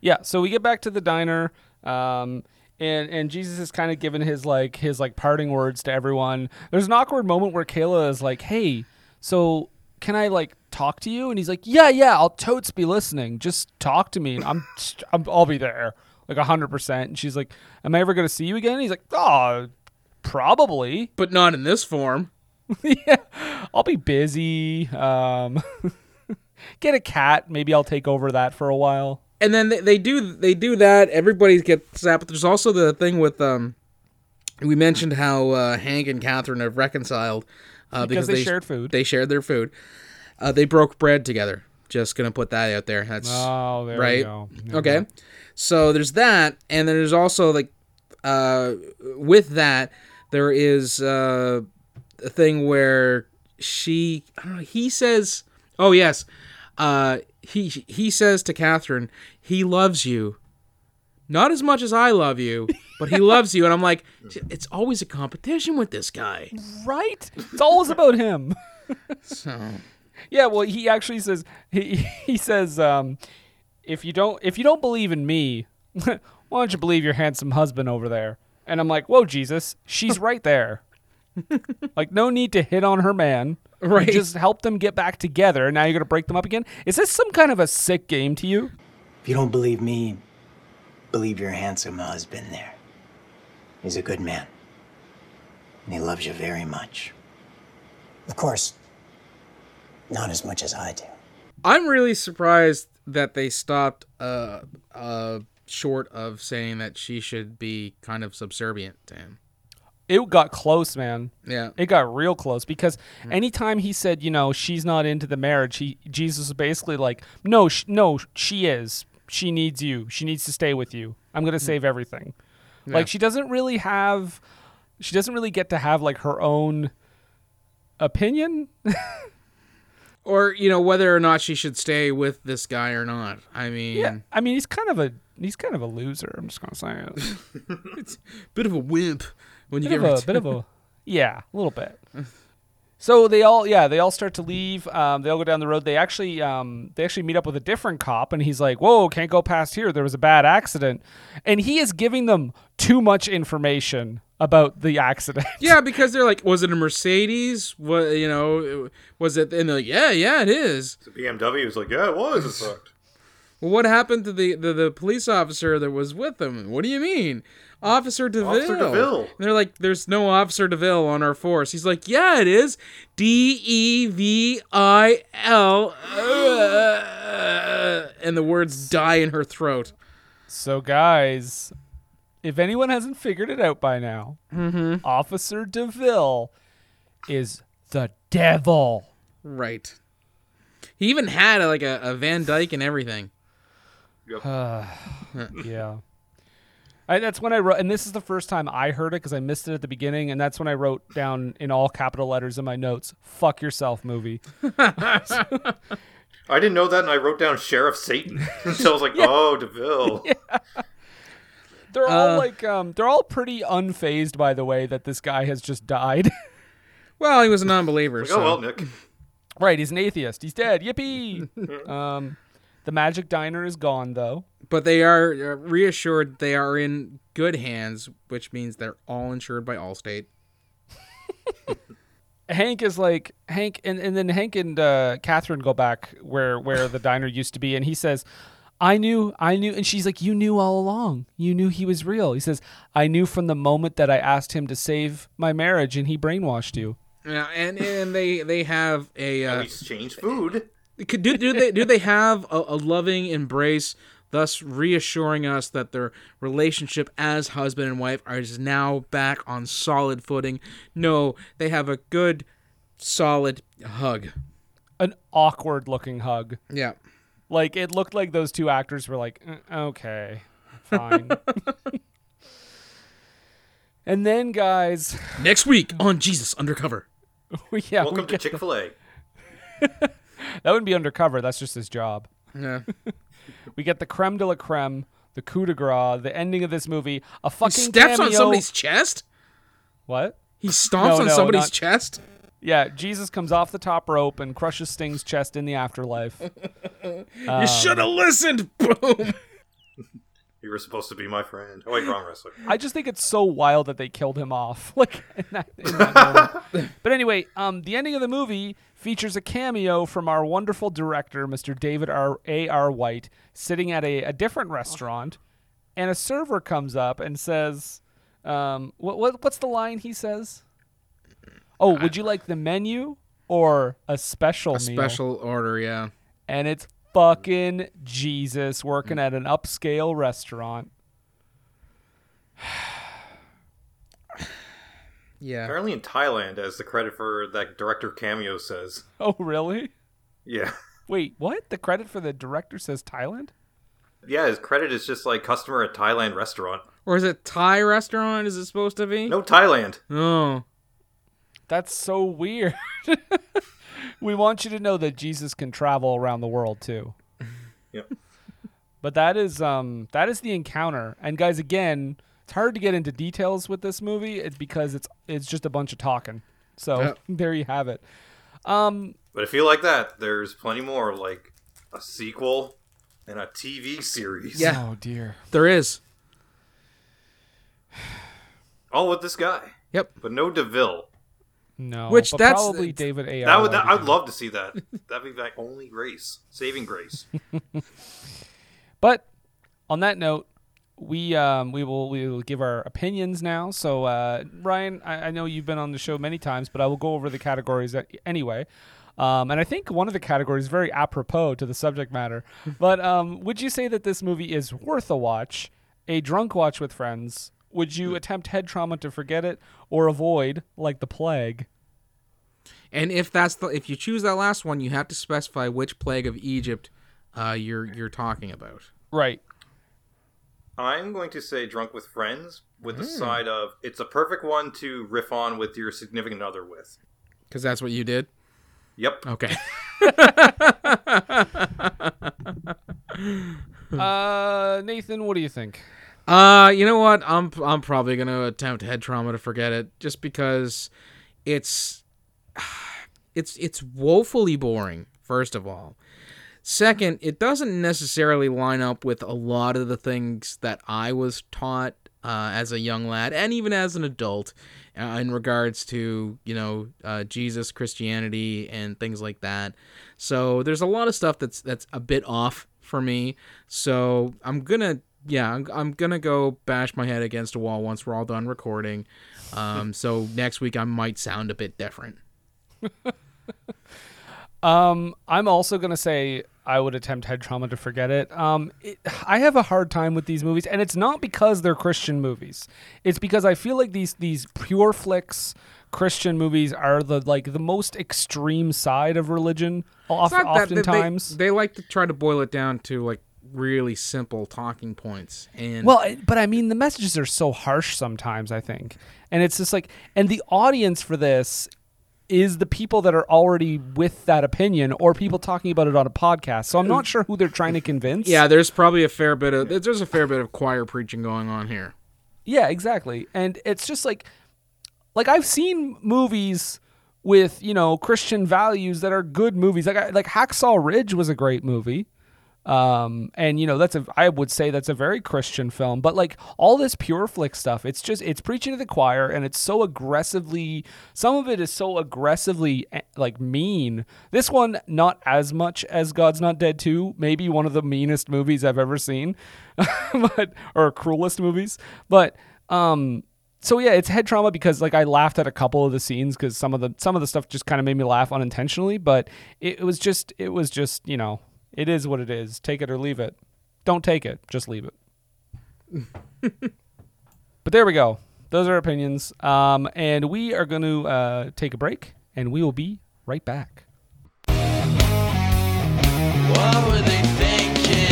yeah. So we get back to the diner. Um, and and Jesus is kind of giving his like his like parting words to everyone. There's an awkward moment where Kayla is like, "Hey, so can I like talk to you?" And he's like, "Yeah, yeah, I'll totes be listening. Just talk to me. And I'm, I'm I'll be there like hundred percent." And she's like, "Am I ever gonna see you again?" And he's like, "Oh, probably, but not in this form." yeah, I'll be busy. Um, get a cat. Maybe I'll take over that for a while." and then they, they do they do that. Everybody gets that, but there's also the thing with um. We mentioned how uh, Hank and Catherine have reconciled uh, Because they shared food. They shared their food. Uh, they broke bread together. Just gonna put that out there. That's Oh, there you right. okay. go. So there's that, and then there's also like, uh, with that, there is uh, a thing where she, I don't know, he says, oh yes, uh, he he says to Catherine, he loves you, not as much as I love you, but he loves you, and I'm like, it's always a competition with this guy. Right? It's always about him. So Yeah, well, he actually says he he says um, if you don't if you don't believe in me, why don't you believe your handsome husband over there? And I'm like, whoa, Jesus, she's right there. like, no need to hit on her man. You Right. just help them get back together. And now you're gonna break them up again. Is this some kind of a sick game to you? If you don't believe me, believe your handsome husband there. He's a good man. And he loves you very much. Of course, not as much as I do. I'm really surprised that they stopped uh, uh, short of saying that she should be kind of subservient to him. It got close, man. Yeah. It got real close because mm. anytime he said, you know, she's not into the marriage, he Jesus was basically like, no, sh- no, she is. She needs you. She needs to stay with you. I'm gonna mm. save everything. Yeah. Like she doesn't really have, she doesn't really get to have like her own opinion. Or, you know, whether or not she should stay with this guy or not. I mean, yeah, I mean, he's kind of a he's kind of a loser. I'm just gonna say it. it's a bit of a wimp when you bit get of a bit of a yeah, a little bit. So they all yeah they all start to leave. Um, they all go down the road. They actually um, they actually meet up with a different cop, and he's like, "Whoa, can't go past here. There was a bad accident," and he is giving them too much information about the accident. Yeah, because they're like, was it a Mercedes? What you know, was it? And they're like, yeah, yeah, it is. The BMW was like, yeah, it was. It sucked. Well, what happened to the, the, the police officer that was with them? What do you mean? Officer DeVille. Officer DeVille. And they're like, there's no Officer DeVille on our force. He's like, yeah, it is. D E V I L. And the words die in her throat. So guys, if anyone hasn't figured it out by now, Mhm. Officer Deville is the devil. Right. He even had like a, a Van Dyke and everything. yeah. I, that's when I wrote, and this is the first time I heard it because I missed it at the beginning, and that's when I wrote down in all capital letters in my notes, "Fuck yourself, movie." I didn't know that, and I wrote down Sheriff Satan until I was like, oh, DeVille. They're all Uh, like, um, they're all pretty unfazed by the way that this guy has just died. Well, he was a non-believer. Like, so. oh, well, Nick. right, he's an atheist. He's dead. Yippee! um, the magic diner is gone though. But they are uh, reassured they are in good hands, which means they're all insured by Allstate. Hank is like Hank, and, and then Hank and uh, Catherine go back where where the diner used to be, and he says, "I knew, I knew," and she's like, "You knew all along. You knew he was real." He says, "I knew from the moment that I asked him to save my marriage, and he brainwashed you." Yeah, and and they they have a uh, we exchanged food. Do, do they do they have a, a loving embrace, thus reassuring us that their relationship as husband and wife is now back on solid footing? No, they have a good, solid hug. An awkward looking hug. Yeah. Like it looked like those two actors were like, "Uh, "Okay, fine." and then, guys, Next week on Jesus Undercover. we, yeah, Welcome we to Chick Fil A. that wouldn't be undercover. That's just his job. Yeah. we get the creme de la creme, the coup de grace, the ending of this movie. A fucking he steps on somebody's chest. What? He stomps No, on no, somebody's not- chest. Yeah, Jesus comes off the top rope and crushes Sting's chest in the afterlife. you Um, should have listened. Boom. You were supposed to be my friend. Oh, wait, wrong wrestler. I just think it's so wild that they killed him off, like in that, in that. But anyway, um, the ending of the movie features a cameo from our wonderful director, Mr. David R. A. R. White, sitting at a, a different restaurant, and a server comes up and says, um, "What what what's the line he says? Oh, would you like the menu or a special A meal?" special order, yeah. and it's fucking Jesus working at an upscale restaurant. Yeah. Apparently in Thailand, as the credit for that director cameo says. Oh, really? Yeah. Wait, what? The credit for the director says Thailand? Yeah, his credit is just like customer at Thailand restaurant. Or is it Thai restaurant? Is it supposed to be? No, Thailand. Oh. That's so weird. we want you to know that Jesus can travel around the world too. Yep. But that is um that is the encounter. And guys, again, it's hard to get into details with this movie. It's because it's it's just a bunch of talking. So Yep. there you have it. Um But if you like that, there's plenty more, like a sequel and a TV series. Yeah. Oh dear. There is. All with this guy. Yep. But no Deville. No. Which but that's- probably David A. That would that, I'd love to see that. That'd be like only grace, saving grace. But on that note, we um, we will we will give our opinions now. So uh, Ryan, I, I know you've been on the show many times, but I will go over the categories a- anyway. Um, and I think one of the categories very apropos to the subject matter. but um, would you say that this movie is worth a watch, a drunk watch with friends? Would you attempt head trauma to forget it, or avoid like the plague? And if that's the if you choose that last one, you have to specify which plague of Egypt uh, you're you're talking about. Right. I'm going to say drunk with friends with the Hmm. side of it's a perfect one to riff on with your significant other with. Because that's what you did. Yep. Okay. uh, Nathan, what do you think? Uh, you know what? I'm I'm probably gonna attempt head trauma to forget it, just because it's it's it's woefully boring. First of all, second, it doesn't necessarily line up with a lot of the things that I was taught uh, as a young lad and even as an adult uh, in regards to you know uh, Jesus, Christianity, and things like that. So there's a lot of stuff that's that's a bit off for me. So I'm gonna yeah I'm, I'm gonna go bash my head against a wall once we're all done recording. Um, so next week I might sound a bit different. Um, I'm also gonna say I would attempt head trauma to forget it. Um, it, I have a hard time with these movies, and it's not because they're Christian movies. It's because I feel like these these Pure Flix Christian movies are the like the most extreme side of religion. Oft, that- they- oftentimes, they, like to try to boil it down to like really simple talking points and Well, but I mean, the messages are so harsh sometimes. I think, and it's just like, and the audience for this is the people that are already with that opinion, or people talking about it on a podcast. So I'm not sure who they're trying to convince. yeah there's probably a fair bit of there's a fair bit of choir preaching going on here Yeah, exactly. And it's just like like I've seen movies with, you know, Christian values that are good movies. Like I, like Hacksaw Ridge was a great movie. Um and you know, that's a I would say that's a very Christian film, but like all this pure flick stuff, it's just it's preaching to the choir and it's so aggressively some of it is so aggressively eh, like mean. This one not as much as God's Not Dead 2, maybe one of the meanest movies I've ever seen. but or cruelest movies. But um so yeah, it's head trauma because like I laughed at a couple of the scenes because some of the some of the stuff just kind of made me laugh unintentionally. But it, it was just it was just you know it is what it is. Take it or leave it. Don't take it, just leave it. but there we go. Those are opinions. Um, and we are going to uh, take a break, and we will be right back. What were they thinking?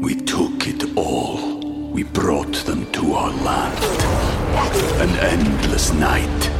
We took it all. We brought them to our land. An endless night,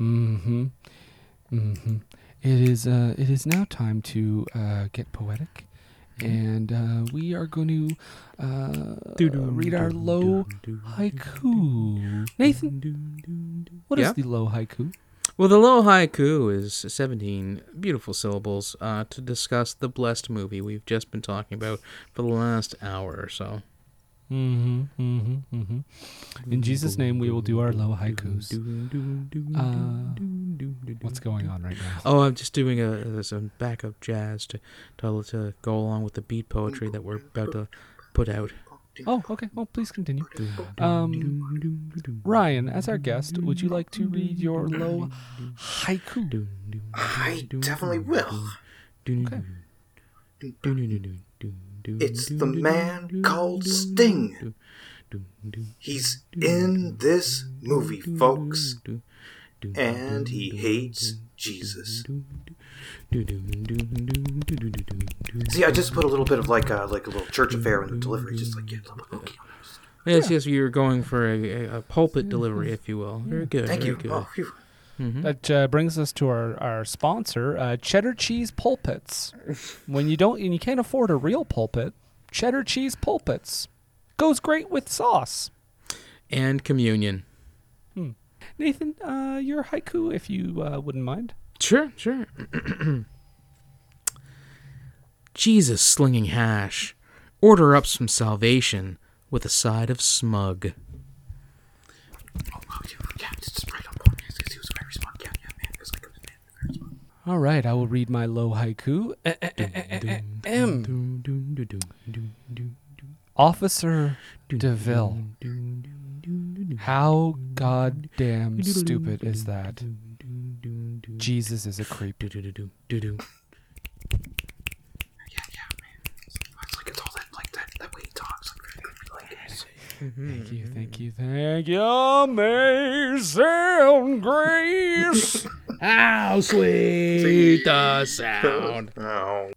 Mm-hmm. Mm-hmm. It is uh it is now time to uh get poetic. And uh, we are going to uh, read our low haiku. Nathan, what is Yeah? the low haiku? Well, the low haiku is 17 beautiful syllables uh, to discuss the blessed movie we've just been talking about for the last hour or so. Mm-hmm, mm-hmm, mm-hmm. In Jesus' name, we will do our low haikus. Uh, what's going on right now? Oh, I'm just doing a some backup jazz to, to to go along with the beat poetry that we're about to put out. Oh, okay. Well, please continue. Um, Ryan, as our guest, would you like to read your low haiku? I definitely will. Okay. It's the man called Sting. He's in this movie, folks. And he hates Jesus. See, I just put a little bit of like a like a little church affair in the delivery, just like get a little hooky. Yes, yes, you're going for a, a, a pulpit delivery, if you will. Very good. Thank very you. Good. Oh, phew. That uh, brings us to our, our sponsor, uh, Cheddar Cheese Pulpits. when you don't and you can't afford a real pulpit, Cheddar Cheese Pulpits goes great with sauce. And communion. Hmm. Nathan, uh, your haiku, if you uh, wouldn't mind. Sure, sure. Jesus slinging hash. Order up some salvation with a side of smug. All right, I will read my low haiku. M. Officer DeVille. How goddamn stupid is that? Jesus is a creep. Yeah, yeah, man. It's like it's all that, like that, that way he talks. Like, like it's... Thank you, thank you, thank you. Amazing grace. How sweet the sound. Oh.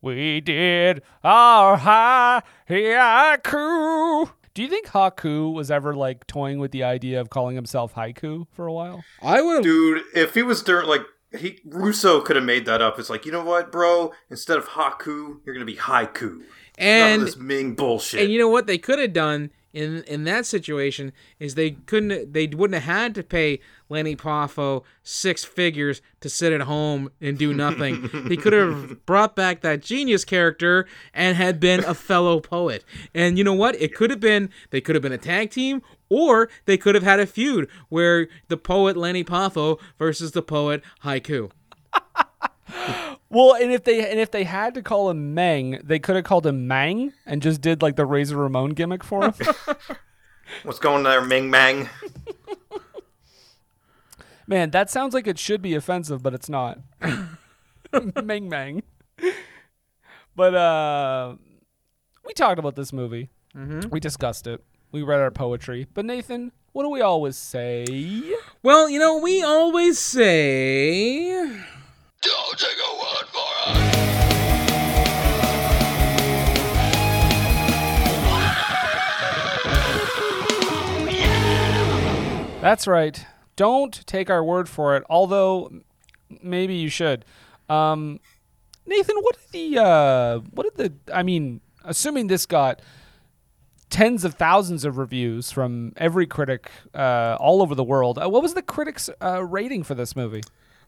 We did our hi- haiku. Do you think Haku was ever like toying with the idea of calling himself haiku for a while? I would have. Dude, if he was during like he Russo could have made that up. It's like, you know what, bro? Instead of haku, you're gonna be haiku. None And of this Meng bullshit. And you know what they could have done in in that situation is they couldn't they wouldn't have had to pay Lenny Poffo six figures to sit at home and do nothing. he could have brought back that genius character and had been a fellow poet. And you know what? It could have been they could have been a tag team or they could have had a feud where the poet Lenny Poffo versus the poet Haiku. Well, and if they and if they had to call him Meng, they could have called him Mang and just did like the Razor Ramon gimmick for him. What's going there, Ming Mang? Man, that sounds like it should be offensive, but it's not. Ming Mang. But uh we talked about this movie. Mhm. We discussed it. We read our poetry. But Nathan, what do we always say? Well, you know, we always say Don't take a word for it. That's right. Don't take our word for it, although maybe you should. Um, Nathan, what did the uh, what did the I mean, assuming this got tens of thousands of reviews from every critic uh, all over the world. Uh, what was the critics' uh, rating for this movie?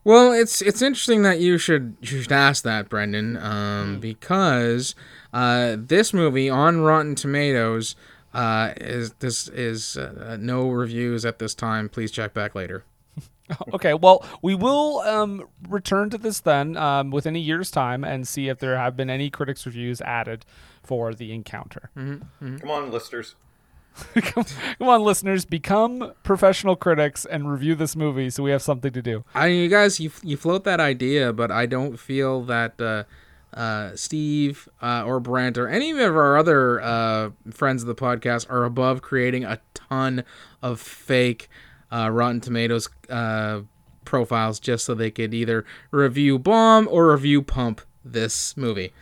Well, it's it's interesting that you should you should ask that, Brendan, um, because uh, this movie on Rotten Tomatoes uh, is this is uh, no reviews at this time. Please check back later. okay, well, we will um, return to this then um, within a year's time and see if there have been any critics' reviews added for the encounter. Come on, listeners. come, come on, listeners, become professional critics and review this movie so we have something to do. I mean, you guys, you you float that idea, but I don't feel that uh, uh, Steve uh, or Brent or any of our other uh, friends of the podcast are above creating a ton of fake uh, Rotten Tomatoes uh, profiles just so they could either review bomb or review pump this movie.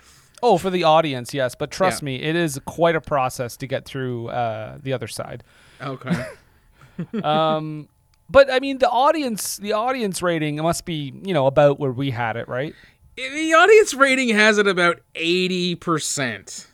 Oh, for the audience, yes, but trust Yeah. me, it is quite a process to get through uh, the other side. Okay. um, but I mean, the audience, the audience rating must be, you know, about where we had it, right? the audience rating has it about eighty percent.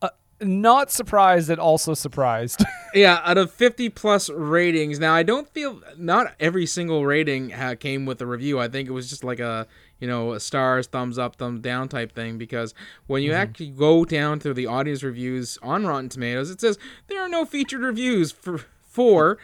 Uh, not surprised and also surprised. yeah, out of 50 plus ratings. Now, I don't feel not every single rating came with a review. I think it was just like a, you know, stars, thumbs up, thumbs down type thing because when you Mhm. actually go down through the audience reviews on Rotten Tomatoes, it says there are no featured reviews for for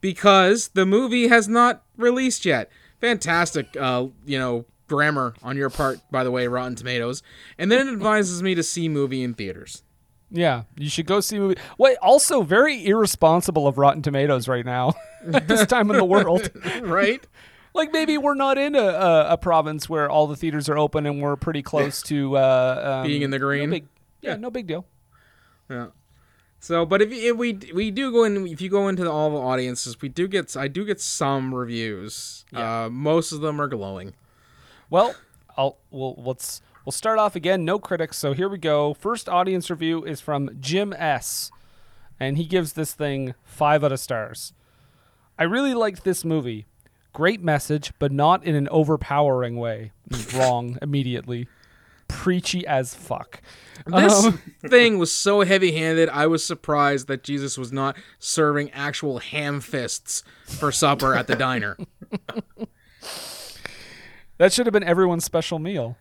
because the movie has not released yet. Fantastic, uh, you know, grammar on your part, by the way, Rotten Tomatoes. And then it advises me to see movie in theaters. Yeah, you should go see movie. Wait, also very irresponsible of Rotten Tomatoes right now at this time in the world, right? Like maybe we're not in a, a, a province where all the theaters are open and we're pretty close to uh, um, Being in the green. No big, yeah, no big deal. Yeah. So, but if, if we we do go in, if you go into the, all the audiences, we do get I do get some reviews. Uh, most of them are glowing. Well, I'll we'll let's we'll start off again. No critics, so here we go. First audience review is from Jim S, and he gives this thing five out of stars. I really liked this movie. Great message, but not in an overpowering way. Wrong immediately. Preachy as fuck. This Um, thing was so heavy-handed. I was surprised that Jesus was not serving actual ham fists for supper at the diner. That should have been everyone's special meal.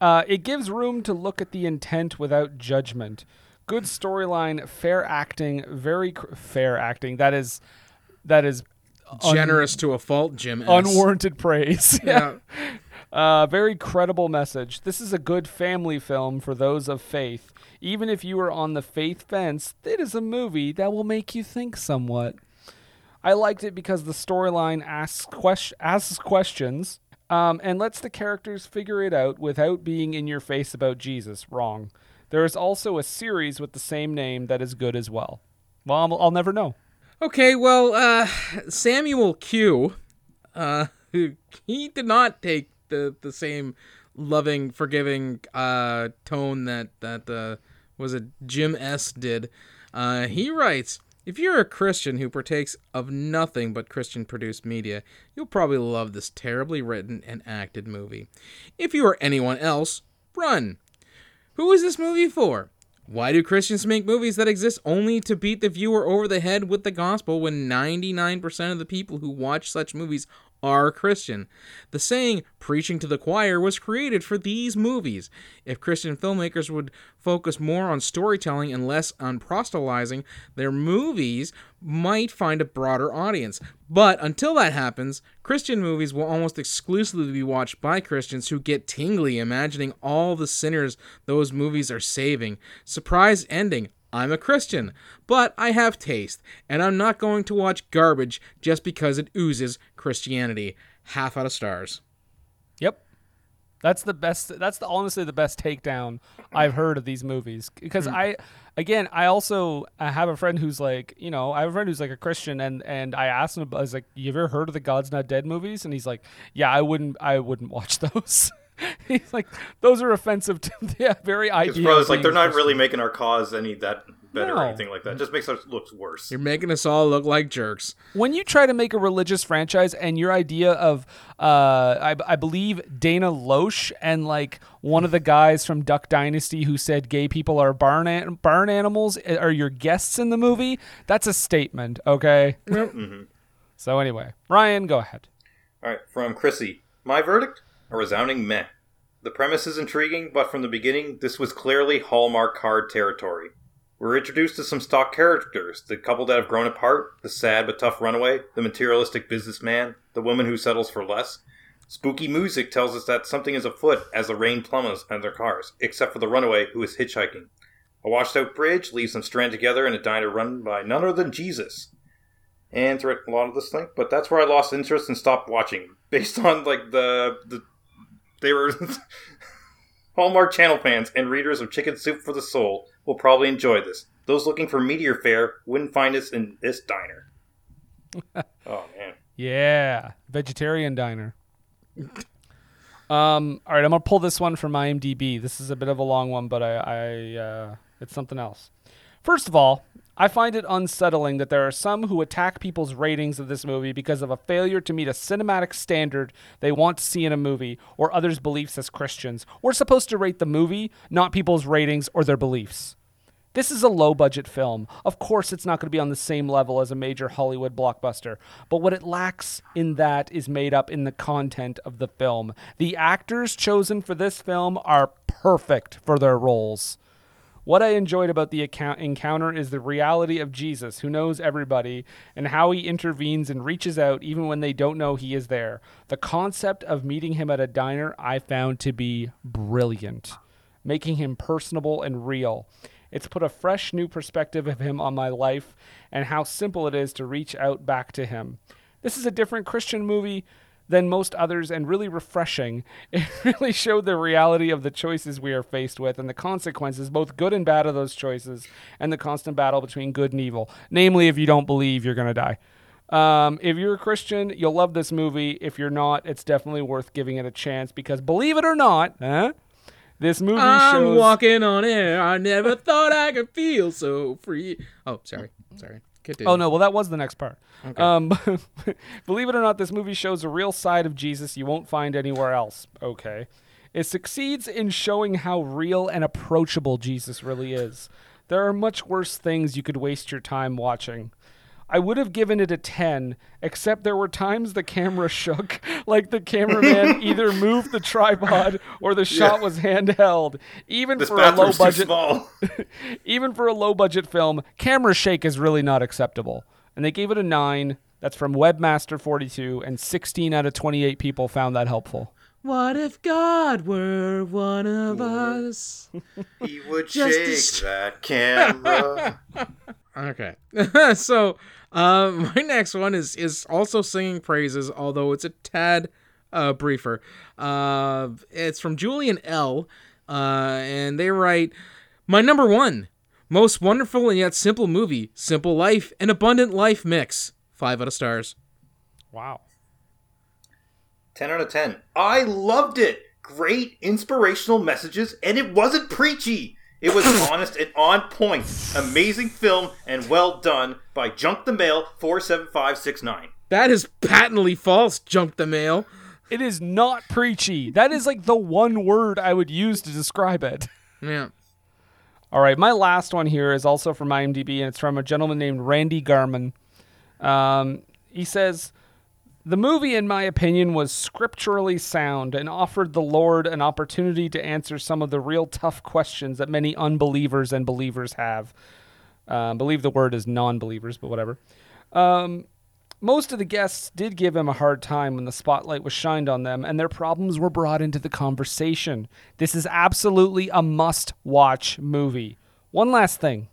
uh, it gives room to look at the intent without judgment. Good storyline, fair acting, very cr- fair acting. That is, that is un- Generous to a fault, Jim. S. unwarranted praise. Yeah. Uh, very credible message. This is a good family film for those of faith. Even if you are on the faith fence, it is a movie that will make you think somewhat. I liked it because the storyline asks, asks questions um, and lets the characters figure it out without being in your face about Jesus. Wrong. There is also a series with the same name that is good as well. Well, I'll, I'll never know. Okay, well, uh, Samuel Q, uh, he did not take the the same loving, forgiving uh, tone that that uh, was it Jim S did. Uh, he writes. If you're a Christian who partakes of nothing but Christian produced media, you'll probably love this terribly written and acted movie. If you are anyone else, run. Who is this movie for? Why do Christians make movies that exist only to beat the viewer over the head with the gospel when 99% of the people who watch such movies are Christian? The saying, preaching to the choir, was created for these movies. If Christian filmmakers would focus more on storytelling and less on proselytizing, their movies might find a broader audience. But until that happens, Christian movies will almost exclusively be watched by Christians who get tingly imagining all the sinners those movies are saving. Surprise ending. I'm a Christian, but I have taste, and I'm not going to watch garbage just because it oozes Christianity. Half out of stars. Yep. That's the best. That's the honestly the best takedown I've heard of these movies. Because Mm. I, again, I also I have a friend who's like, you know, I have a friend who's like a Christian, and and I asked him, I was like, you ever heard of the God's Not Dead movies? And he's like, yeah, I wouldn't, I wouldn't watch those. he's like, those are offensive to yeah, very His idea. brothers of like they're not really making our cause any that better No. or anything like that. It just makes us look worse. You're making us all look like jerks. when you try to make a religious franchise and your idea of uh I, I believe Dana Loesch and like one of the guys from Duck Dynasty who said gay people are barn an- barn animals uh, are your guests in the movie that's a statement okay Mhm. so anyway Ryan go ahead All right, from Chrissy. My verdict? A resounding meh. The premise is intriguing, but from the beginning, this was clearly Hallmark card territory. We're introduced to some stock characters the couple that have grown apart, the sad but tough runaway, the materialistic businessman, the woman who settles for less. Spooky music tells us that something is afoot as the rain plummets on their cars, except for the runaway who is hitchhiking. A washed out bridge leaves them stranded together in a diner run by none other than Jesus and throughout a lot of this thing. But that's where I lost interest and stopped watching, based on like the the they were Hallmark Channel fans and readers of Chicken Soup for the Soul will probably enjoy this. Those looking for meteor fare wouldn't find us in this diner. oh man. yeah vegetarian diner um all right I'm gonna pull this one from IMDb this is a bit of a long one but I I uh, it's something else First of all, I find it unsettling that there are some who attack people's ratings of this movie because of a failure to meet a cinematic standard they want to see in a movie or others' beliefs as Christians. We're supposed to rate the movie, not people's ratings or their beliefs. This is a low budget film. Of course, it's not going to be on the same level as a major Hollywood blockbuster, but what it lacks in that is made up in the content of the film. The actors chosen for this film are perfect for their roles. What I enjoyed about the account- encounter is the reality of Jesus, who knows everybody, and how he intervenes and reaches out even when they don't know he is there. The concept of meeting him at a diner I found to be brilliant, making him personable and real. It's put a fresh new perspective of him on my life and how simple it is to reach out back to him. This is a different Christian movie than most others and really refreshing. It really showed the reality of the choices we are faced with and the consequences, both good and bad, of those choices and the constant battle between good and evil. Namely, if you don't believe, you're going to die. Um, if you're a Christian, you'll love this movie. If you're not, it's definitely worth giving it a chance because believe it or not, huh? This movie I'm shows walking on air. I never thought I could feel so free. Oh, sorry. Sorry. Continue. Oh no, well that was the next part. Okay. Um, believe it or not, this movie shows a real side of Jesus you won't find anywhere else. Okay, it succeeds in showing how real and approachable Jesus really is. There are much worse things you could waste your time watching. I would have given it a 10, except there were times the camera shook, like the cameraman either moved the tripod or the shot Yeah. was handheld. Even This for a low budget even for a low budget film, camera shake is really not acceptable. And they gave it a 9. That's from Webmaster42 and 16 out of 28 people found that helpful. What if God were one of us? He would Just shake as- that camera. Okay. so, um, my next one is is also singing praises, although it's a tad uh, briefer. Uh, it's from Julian L. Uh, and they write, "My number one, most wonderful and yet simple movie, simple life and abundant life mix. Five out of stars. Wow. 10 out of 10. I loved it. Great inspirational messages, and it wasn't preachy. It was honest and on point. Amazing film and well done by Junk the Mail 47569. That is patently false. Junk the mail. It is not preachy. That is like the one word I would use to describe it. Yeah. All right, my last one here is also from IMDb, and it's from a gentleman named Randy Garman. Um, he says, The movie, in my opinion, was scripturally sound and offered the Lord an opportunity to answer some of the real tough questions that many unbelievers and believers have. Uh, believe the word is non believers, but whatever. Um, most of the guests did give him a hard time when the spotlight was shined on them and their problems were brought into the conversation. This is absolutely a must watch movie. One last thing.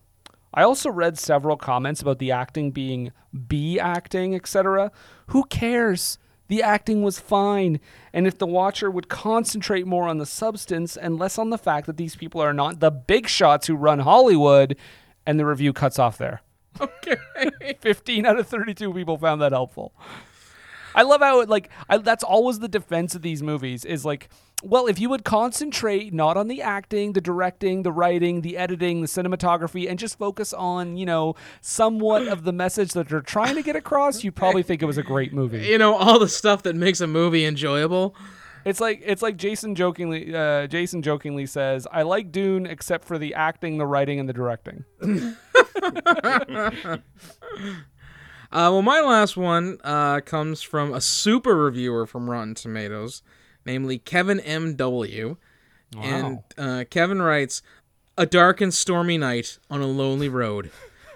I also read several comments about the acting being B acting, etc. Who cares? The acting was fine, and if the watcher would concentrate more on the substance and less on the fact that these people are not the big shots who run Hollywood, and the review cuts off there. Okay. 15 out of 32 people found that helpful. I love how it like I, that's always the defense of these movies is like well if you would concentrate not on the acting, the directing, the writing, the editing, the cinematography and just focus on, you know, somewhat of the message that they're trying to get across, you'd probably think it was a great movie. You know all the stuff that makes a movie enjoyable. It's like it's like Jason jokingly uh, Jason jokingly says, "I like Dune except for the acting, the writing and the directing." Uh, well, my last one uh, comes from a super reviewer from Rotten Tomatoes, namely Kevin M.W. And uh, Kevin writes A dark and stormy night on a lonely road.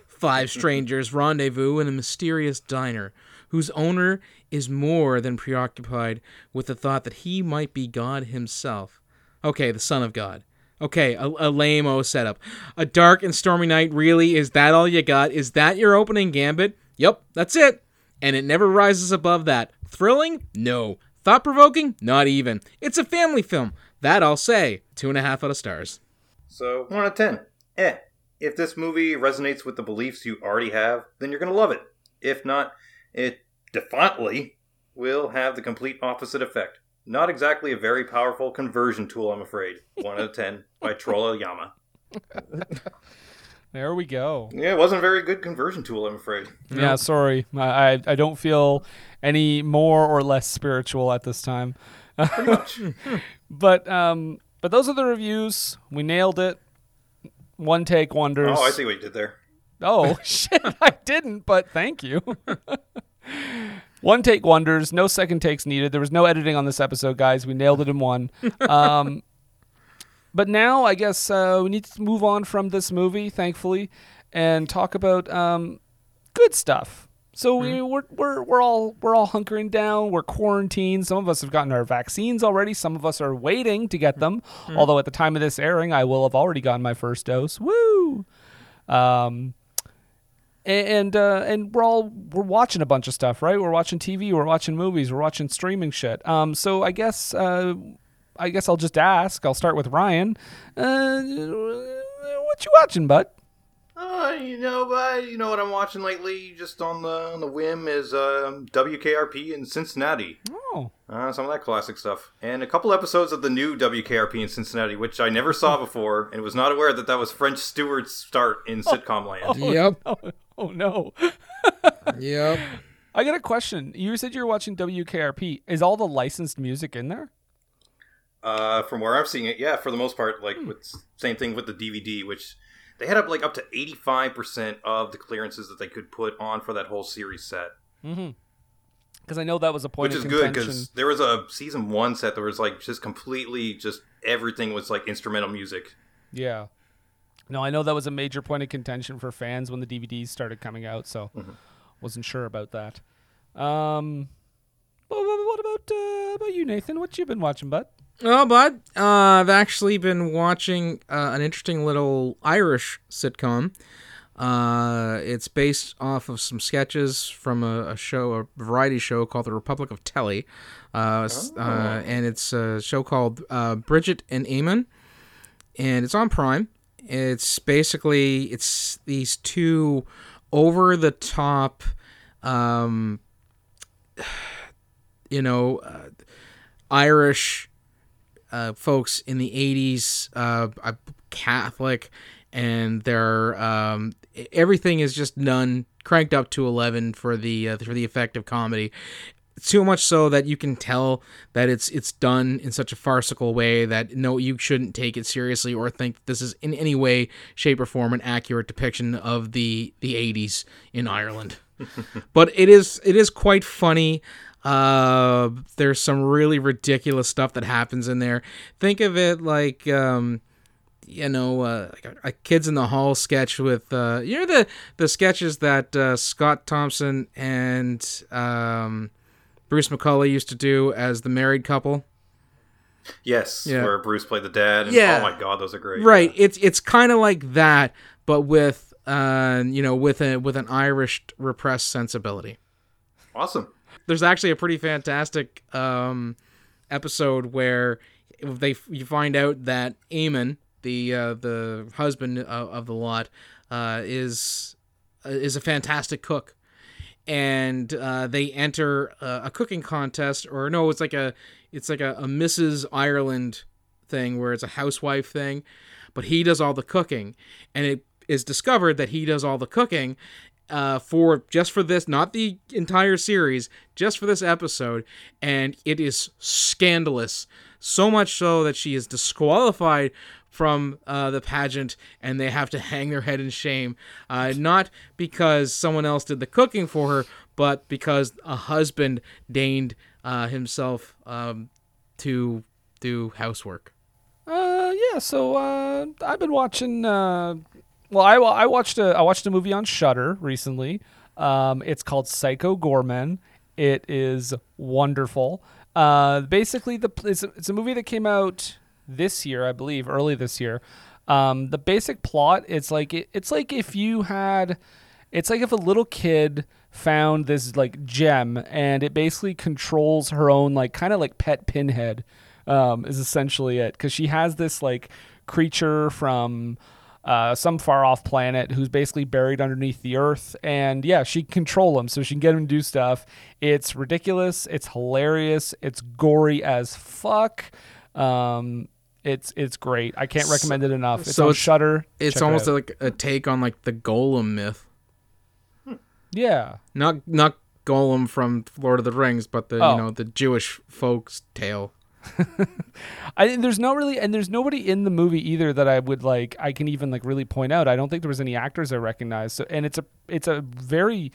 Five strangers rendezvous in a mysterious diner whose owner is more than preoccupied with the thought that he might be God himself. Okay, the Son of God. Okay, a, a lame o setup. A dark and stormy night, really? Is that all you got? Is that your opening gambit? Yep, that's it. And it never rises above that. Thrilling? No. Thought provoking? Not even. It's a family film. That I'll say. Two and a half out of stars. So, 1 out of 10. Eh. If this movie resonates with the beliefs you already have, then you're going to love it. If not, it defiantly will have the complete opposite effect. Not exactly a very powerful conversion tool, I'm afraid. 1 out of 10 by Trolla Yama. There we go. Yeah, it wasn't a very good conversion tool, I'm afraid. Yeah, sorry. I, I I don't feel any more or less spiritual at this time. but um but those are the reviews. We nailed it. One take wonders. Oh, I see what you did there. Oh shit, I didn't, but thank you. one take wonders, no second takes needed. There was no editing on this episode, guys. We nailed it in one. Um, but now I guess uh, we need to move on from this movie, thankfully, and talk about um, good stuff. So we, we're, we're we're all we're all hunkering down. We're quarantined. Some of us have gotten our vaccines already. Some of us are waiting to get them. Although at the time of this airing, I will have already gotten my first dose. Woo! Um, and uh, and we're all we're watching a bunch of stuff, right? We're watching TV, we're watching movies, we're watching streaming shit. Um, so I guess uh, I guess I'll just ask. I'll start with Ryan. Uh, what you watching, bud? Uh, you know, uh, you know what I'm watching lately, just on the on the whim, is uh, WKRP in Cincinnati. Oh, uh, some of that classic stuff, and a couple episodes of the new WKRP in Cincinnati, which I never saw before, and was not aware that that was French Stewart's start in sitcom land. Oh, Yep. no. Oh no. Yep. I got a question. You said you were watching WKRP. Is all the licensed music in there? Uh, from where I'm seeing it, yeah, for the most part, like Hmm. with same thing with the DVD, which they had up like up to 85% of the clearances that they could put on for that whole series set. Mm-hmm. Because I know that was a point which of is good because there was a season one set that was like just completely just everything was like instrumental music. Yeah. No, I know that was a major point of contention for fans when the DVDs started coming out, so Mm-hmm. wasn't sure about that. Um, what, what about uh, about you, Nathan? What you been watching, bud? Oh, bud, uh, I've actually been watching uh, an interesting little Irish sitcom. Uh, it's based off of some sketches from a, a show, a variety show called The Republic of Telly, uh, uh, and it's a show called uh, Bridget and Eamon, and it's on Prime. It's basically it's these two over the top, um, you know, uh, Irish uh, folks in the 80s uh, catholic and they're um, everything is just done cranked up to 11 for the uh, for the effective comedy too much so that you can tell that it's it's done in such a farcical way that no you shouldn't take it seriously or think this is in any way shape or form an accurate depiction of the the 80s in Ireland but it is it is quite funny. Uh, there's some really ridiculous stuff that happens in there. Think of it like um, you know, uh, like a, a kids in the hall sketch with uh, you know the the sketches that uh, Scott Thompson and um, Bruce McCulloch used to do as the married couple. Yes, Yeah. where Bruce played the dad. And, Yeah. Oh my god, those are great. Right. It's it's kind of like that, but with uh, you know, with a with an Irish repressed sensibility. Awesome. There's actually a pretty fantastic um, episode where they you find out that Eamon, the uh, the husband of, of the lot, uh, is is a fantastic cook, and uh, they enter a, a cooking contest, or no, it's like a it's like a, a Mrs. Ireland thing where it's a housewife thing, but he does all the cooking, and it is discovered that he does all the cooking uh, for just for this, not the entire series, just for this episode, and it is scandalous. So much so that she is disqualified from uh, the pageant, and they have to hang their head in shame. Uh, not because someone else did the cooking for her, but because a husband deigned uh, himself um, to do housework. Uh, yeah. So uh, I've been watching. Uh, well, I I watched a I watched a movie on Shudder recently. Um, it's called Psycho Goreman. It is wonderful. Uh, basically, the it's a, it's a movie that came out this year, I believe, early this year. Um, the basic plot it's like it, it's like if you had it's like if a little kid found this like gem and it basically controls her own like kind of like pet pinhead um, is essentially it because she has this like creature from uh, some far off planet who's basically buried underneath the earth. And yeah she can control him so she can get him to do stuff. It's ridiculous. It's hilarious. It's gory as fuck. Um, it's it's great. I can't recommend it enough. It's on Shudder It's Check almost out. like a take on like the Golem myth. yeah. Not not Gollum from Lord of the Rings, but the Oh. you know the Jewish folks tale. I there's no really and there's nobody in the movie either that I would like I can even like really point out. I don't think there was any actors I recognized. So and it's a it's a very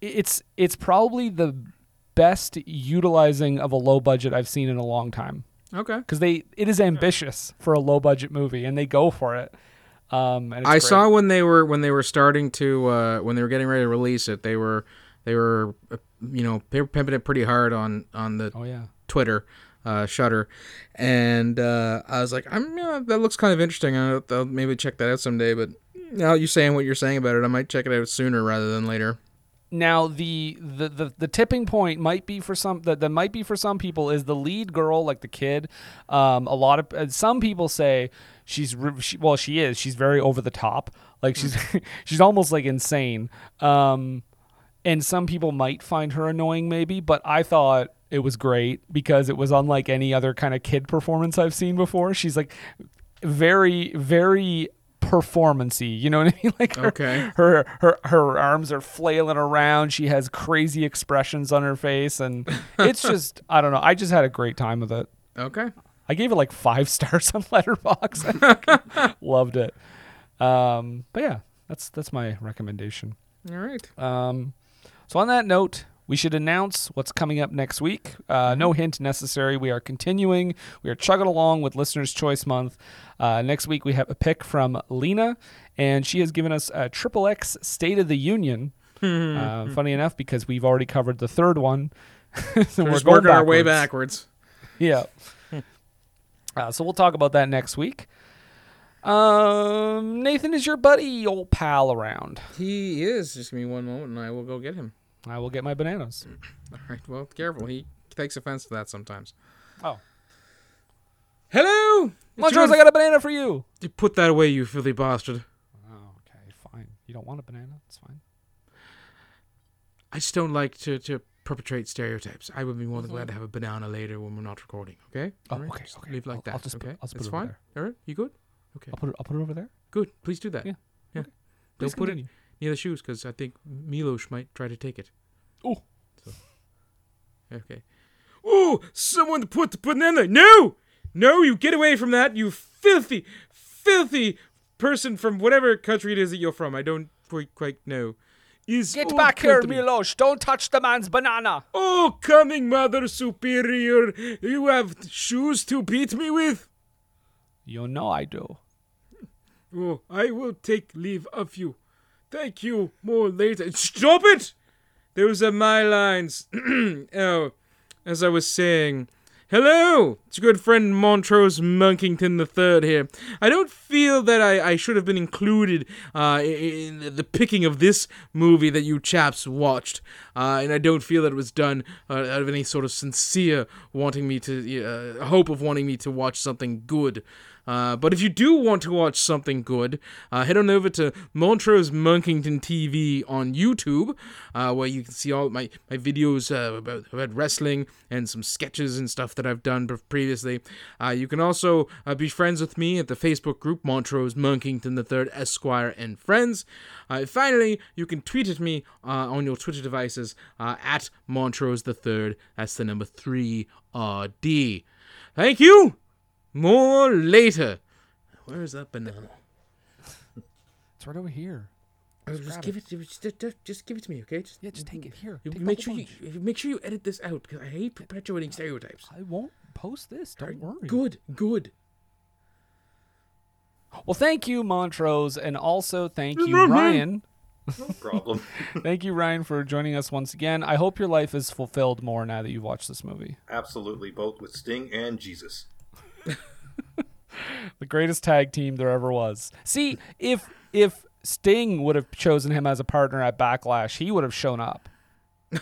it's it's probably the best utilizing of a low budget I've seen in a long time. Okay. Because they it is ambitious for a low budget movie and they go for it. Um, and it's I great. saw when they were when they were starting to uh, when they were getting ready to release it, they were they were uh, you know they were pimping it pretty hard on on the oh yeah Twitter uh, Shudder, and uh, I was like, I'm yeah, that looks kind of interesting. I'll, I'll maybe check that out someday. But now you saying what you're saying about it, I might check it out sooner rather than later. Now the, the the the tipping point might be for some that, that might be for some people is the lead girl like the kid. Um, a lot of uh, some people say she's she, well she is she's very over the top like she's she's almost like insane. Um, and some people might find her annoying maybe, but I thought it was great because it was unlike any other kind of kid performance I've seen before. She's like very very performancy. You know what I mean? Like her, Okay. her her her arms are flailing around. She has crazy expressions on her face, and it's just I don't know. I just had a great time with it. Okay. I gave it like five stars on Letterboxd. Loved it. Um, but yeah, that's that's my recommendation. All right. Um, so on that note, we should announce what's coming up next week. Uh, no hint necessary. We are continuing. We are chugging along with Listener's Choice Month. Uh, next week we have a pick from Lena, and she has given us a Triple X State of the Union. uh, funny enough, because we've already covered the third one, so We're we're working our way backwards. backwards. Yeah. Uh, so we'll talk about that next week. Um, Nathan is your buddy, old pal around. He is. Just give me one moment, and I will go get him. I will get my bananas. All right. Well, careful. He takes offense to that sometimes. Oh. Hello. Montrose, I got a banana for you. You put that away, you filthy bastard. Oh, okay, fine. You don't want a banana? It's fine. I just don't like to, to perpetrate stereotypes. I would be more than glad to have a banana later when we're not recording. Okay. Oh, All right? okay, Just okay. Leave it like I'll- that. I'll just put- okay. I'll just It's put it over fine. All right. You good? Okay. I'll put it. I'll put it over there. Good. Please do that. Yeah. Yeah. Okay. Don't Please put continue. it near the shoes because I think Milos might try to take it. Oh. Okay. Oh, someone put the banana. No, no, you get away from that, you filthy, filthy person from whatever country it is that you're from. I don't quite quite know. Is Get all back here, country- Milos. Don't touch the man's banana. Oh, coming, Mother Superior, you have shoes to beat me with. You know I do. Oh, I will take leave of you. Thank you more later. Stop it! Those are my lines. oh, as I was saying. Hello! It's your good friend Montrose Monkington III here. I don't feel that I, I should have been included uh, in the picking of this movie that you chaps watched. Uh, and I don't feel that it was done uh, out of any sort of sincere wanting me to, uh, hope of wanting me to watch something good. Uh, but if you do want to watch something good, uh, head on over to Montrose Monkington TV on YouTube, uh, where you can see all my, my videos uh, about, about wrestling and some sketches and stuff that I've done previously. Uh, you can also be friends with me at the Facebook group Montrose Monkington III Esquire and Friends. Finally, you can tweet at me on your Twitter devices at Montrose III. That's the number 3RD. Thank you! More later. Where is that banana? It's right over here. Uh, Just, give it. Just, just, just give it to me, okay? Just, Yeah, just take it here. Take make sure whole you make sure you edit this out because I hate perpetuating stereotypes. I won't post this. Don't worry. Good, good. Well, thank you, Montrose, and also thank you. Ryan. No problem. thank you, Ryan, for joining us once again. I hope your life is fulfilled more now that you've watched this movie. Absolutely, both with Sting and Jesus. The greatest tag team there ever was. See, if if Sting would have chosen him as a partner at Backlash, he would have shown up.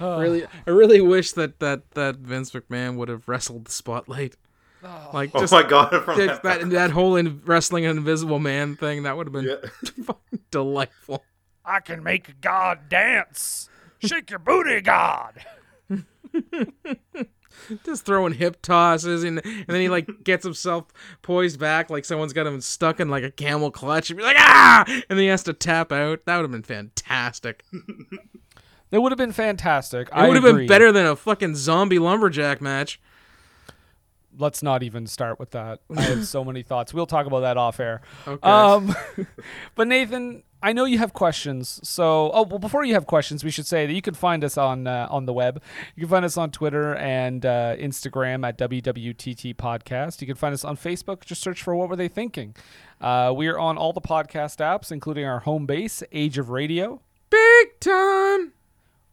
really, I really wish that that that Vince McMahon would have wrestled the spotlight. Oh. Like, Oh just, my God, from just that- that that whole in, wrestling an invisible man thing that would have been Yeah. delightful. I can make god dance. Shake your booty, God. just throwing hip tosses and and then he like gets himself poised back like someone's got him stuck in like a camel clutch and be like ah and then he has to tap out that would have been fantastic that would have been fantastic. It would have been better than a fucking zombie lumberjack match. Let's not even start with that. I have so many thoughts. We'll talk about that off air. Okay. Um, but Nathan, I know you have questions. So, oh well, before you have questions, we should say that you can find us on uh, on the web. You can find us on Twitter and uh, Instagram at WWTT Podcast. You can find us on Facebook. Just search for What Were They Thinking. Uh, we are on all the podcast apps, including our home base, Age of Radio. Big time.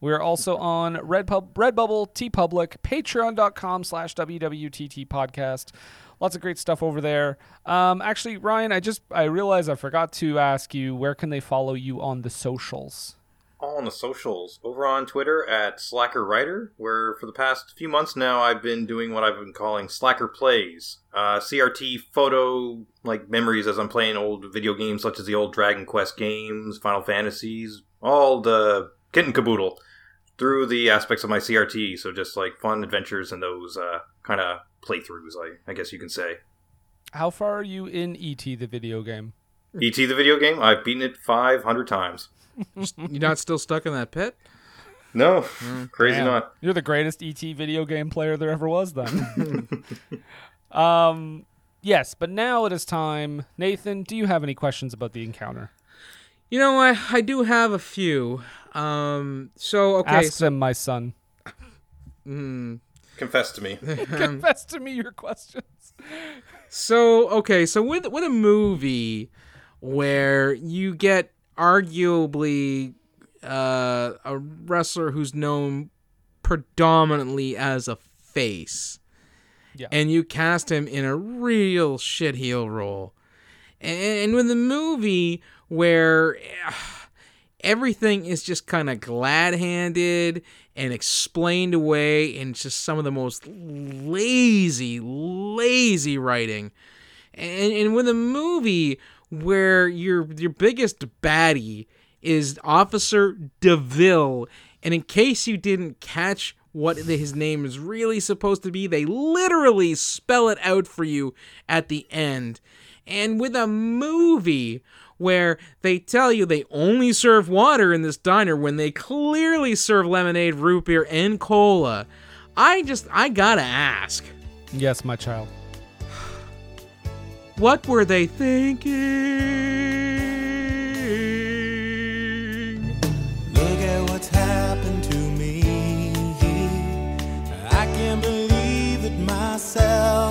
We are also on Redpub, Redbubble, TeePublic, Patreon.com slash WWTT Podcast. Lots of great stuff over there. Um, actually, Ryan, I just I realized I forgot to ask you where can they follow you on the socials? All on the socials. Over on Twitter at Slacker Writer, where for the past few months now I've been doing what I've been calling Slacker Plays. Uh, CRT photo like memories as I'm playing old video games such as the old Dragon Quest games, Final Fantasies, all the kit and caboodle through the aspects of my CRT. So just like fun adventures and those uh, kind of playthroughs, I, I guess you can say. How far are you in ET the video game? ET the video game, I've beaten it 500 times. You're not still stuck in that pit? No, crazy Damn. not. You're the greatest ET video game player there ever was, then. um, yes, but now it is time. Nathan, do you have any questions about the encounter? You know, I I do have a few. Um, so okay, Ask so, them, my son. Mm, Confess to me. Confess to me your questions. So okay, so with with a movie where you get arguably uh, a wrestler who's known predominantly as a face, Yeah. and you cast him in a real shit heel role, and, and with a movie where eh, everything is just kind of glad-handed and explained away in just some of the most lazy, lazy writing. And, and with a movie where your your biggest baddie is Officer DeVille, and in case you didn't catch what his name is really supposed to be, they literally spell it out for you at the end. And with a movie where they tell you they only serve water in this diner when they clearly serve lemonade, root beer, and cola, I just, I gotta ask. Yes, my child. What were they thinking? Look at what's happened to me. I can't believe it myself.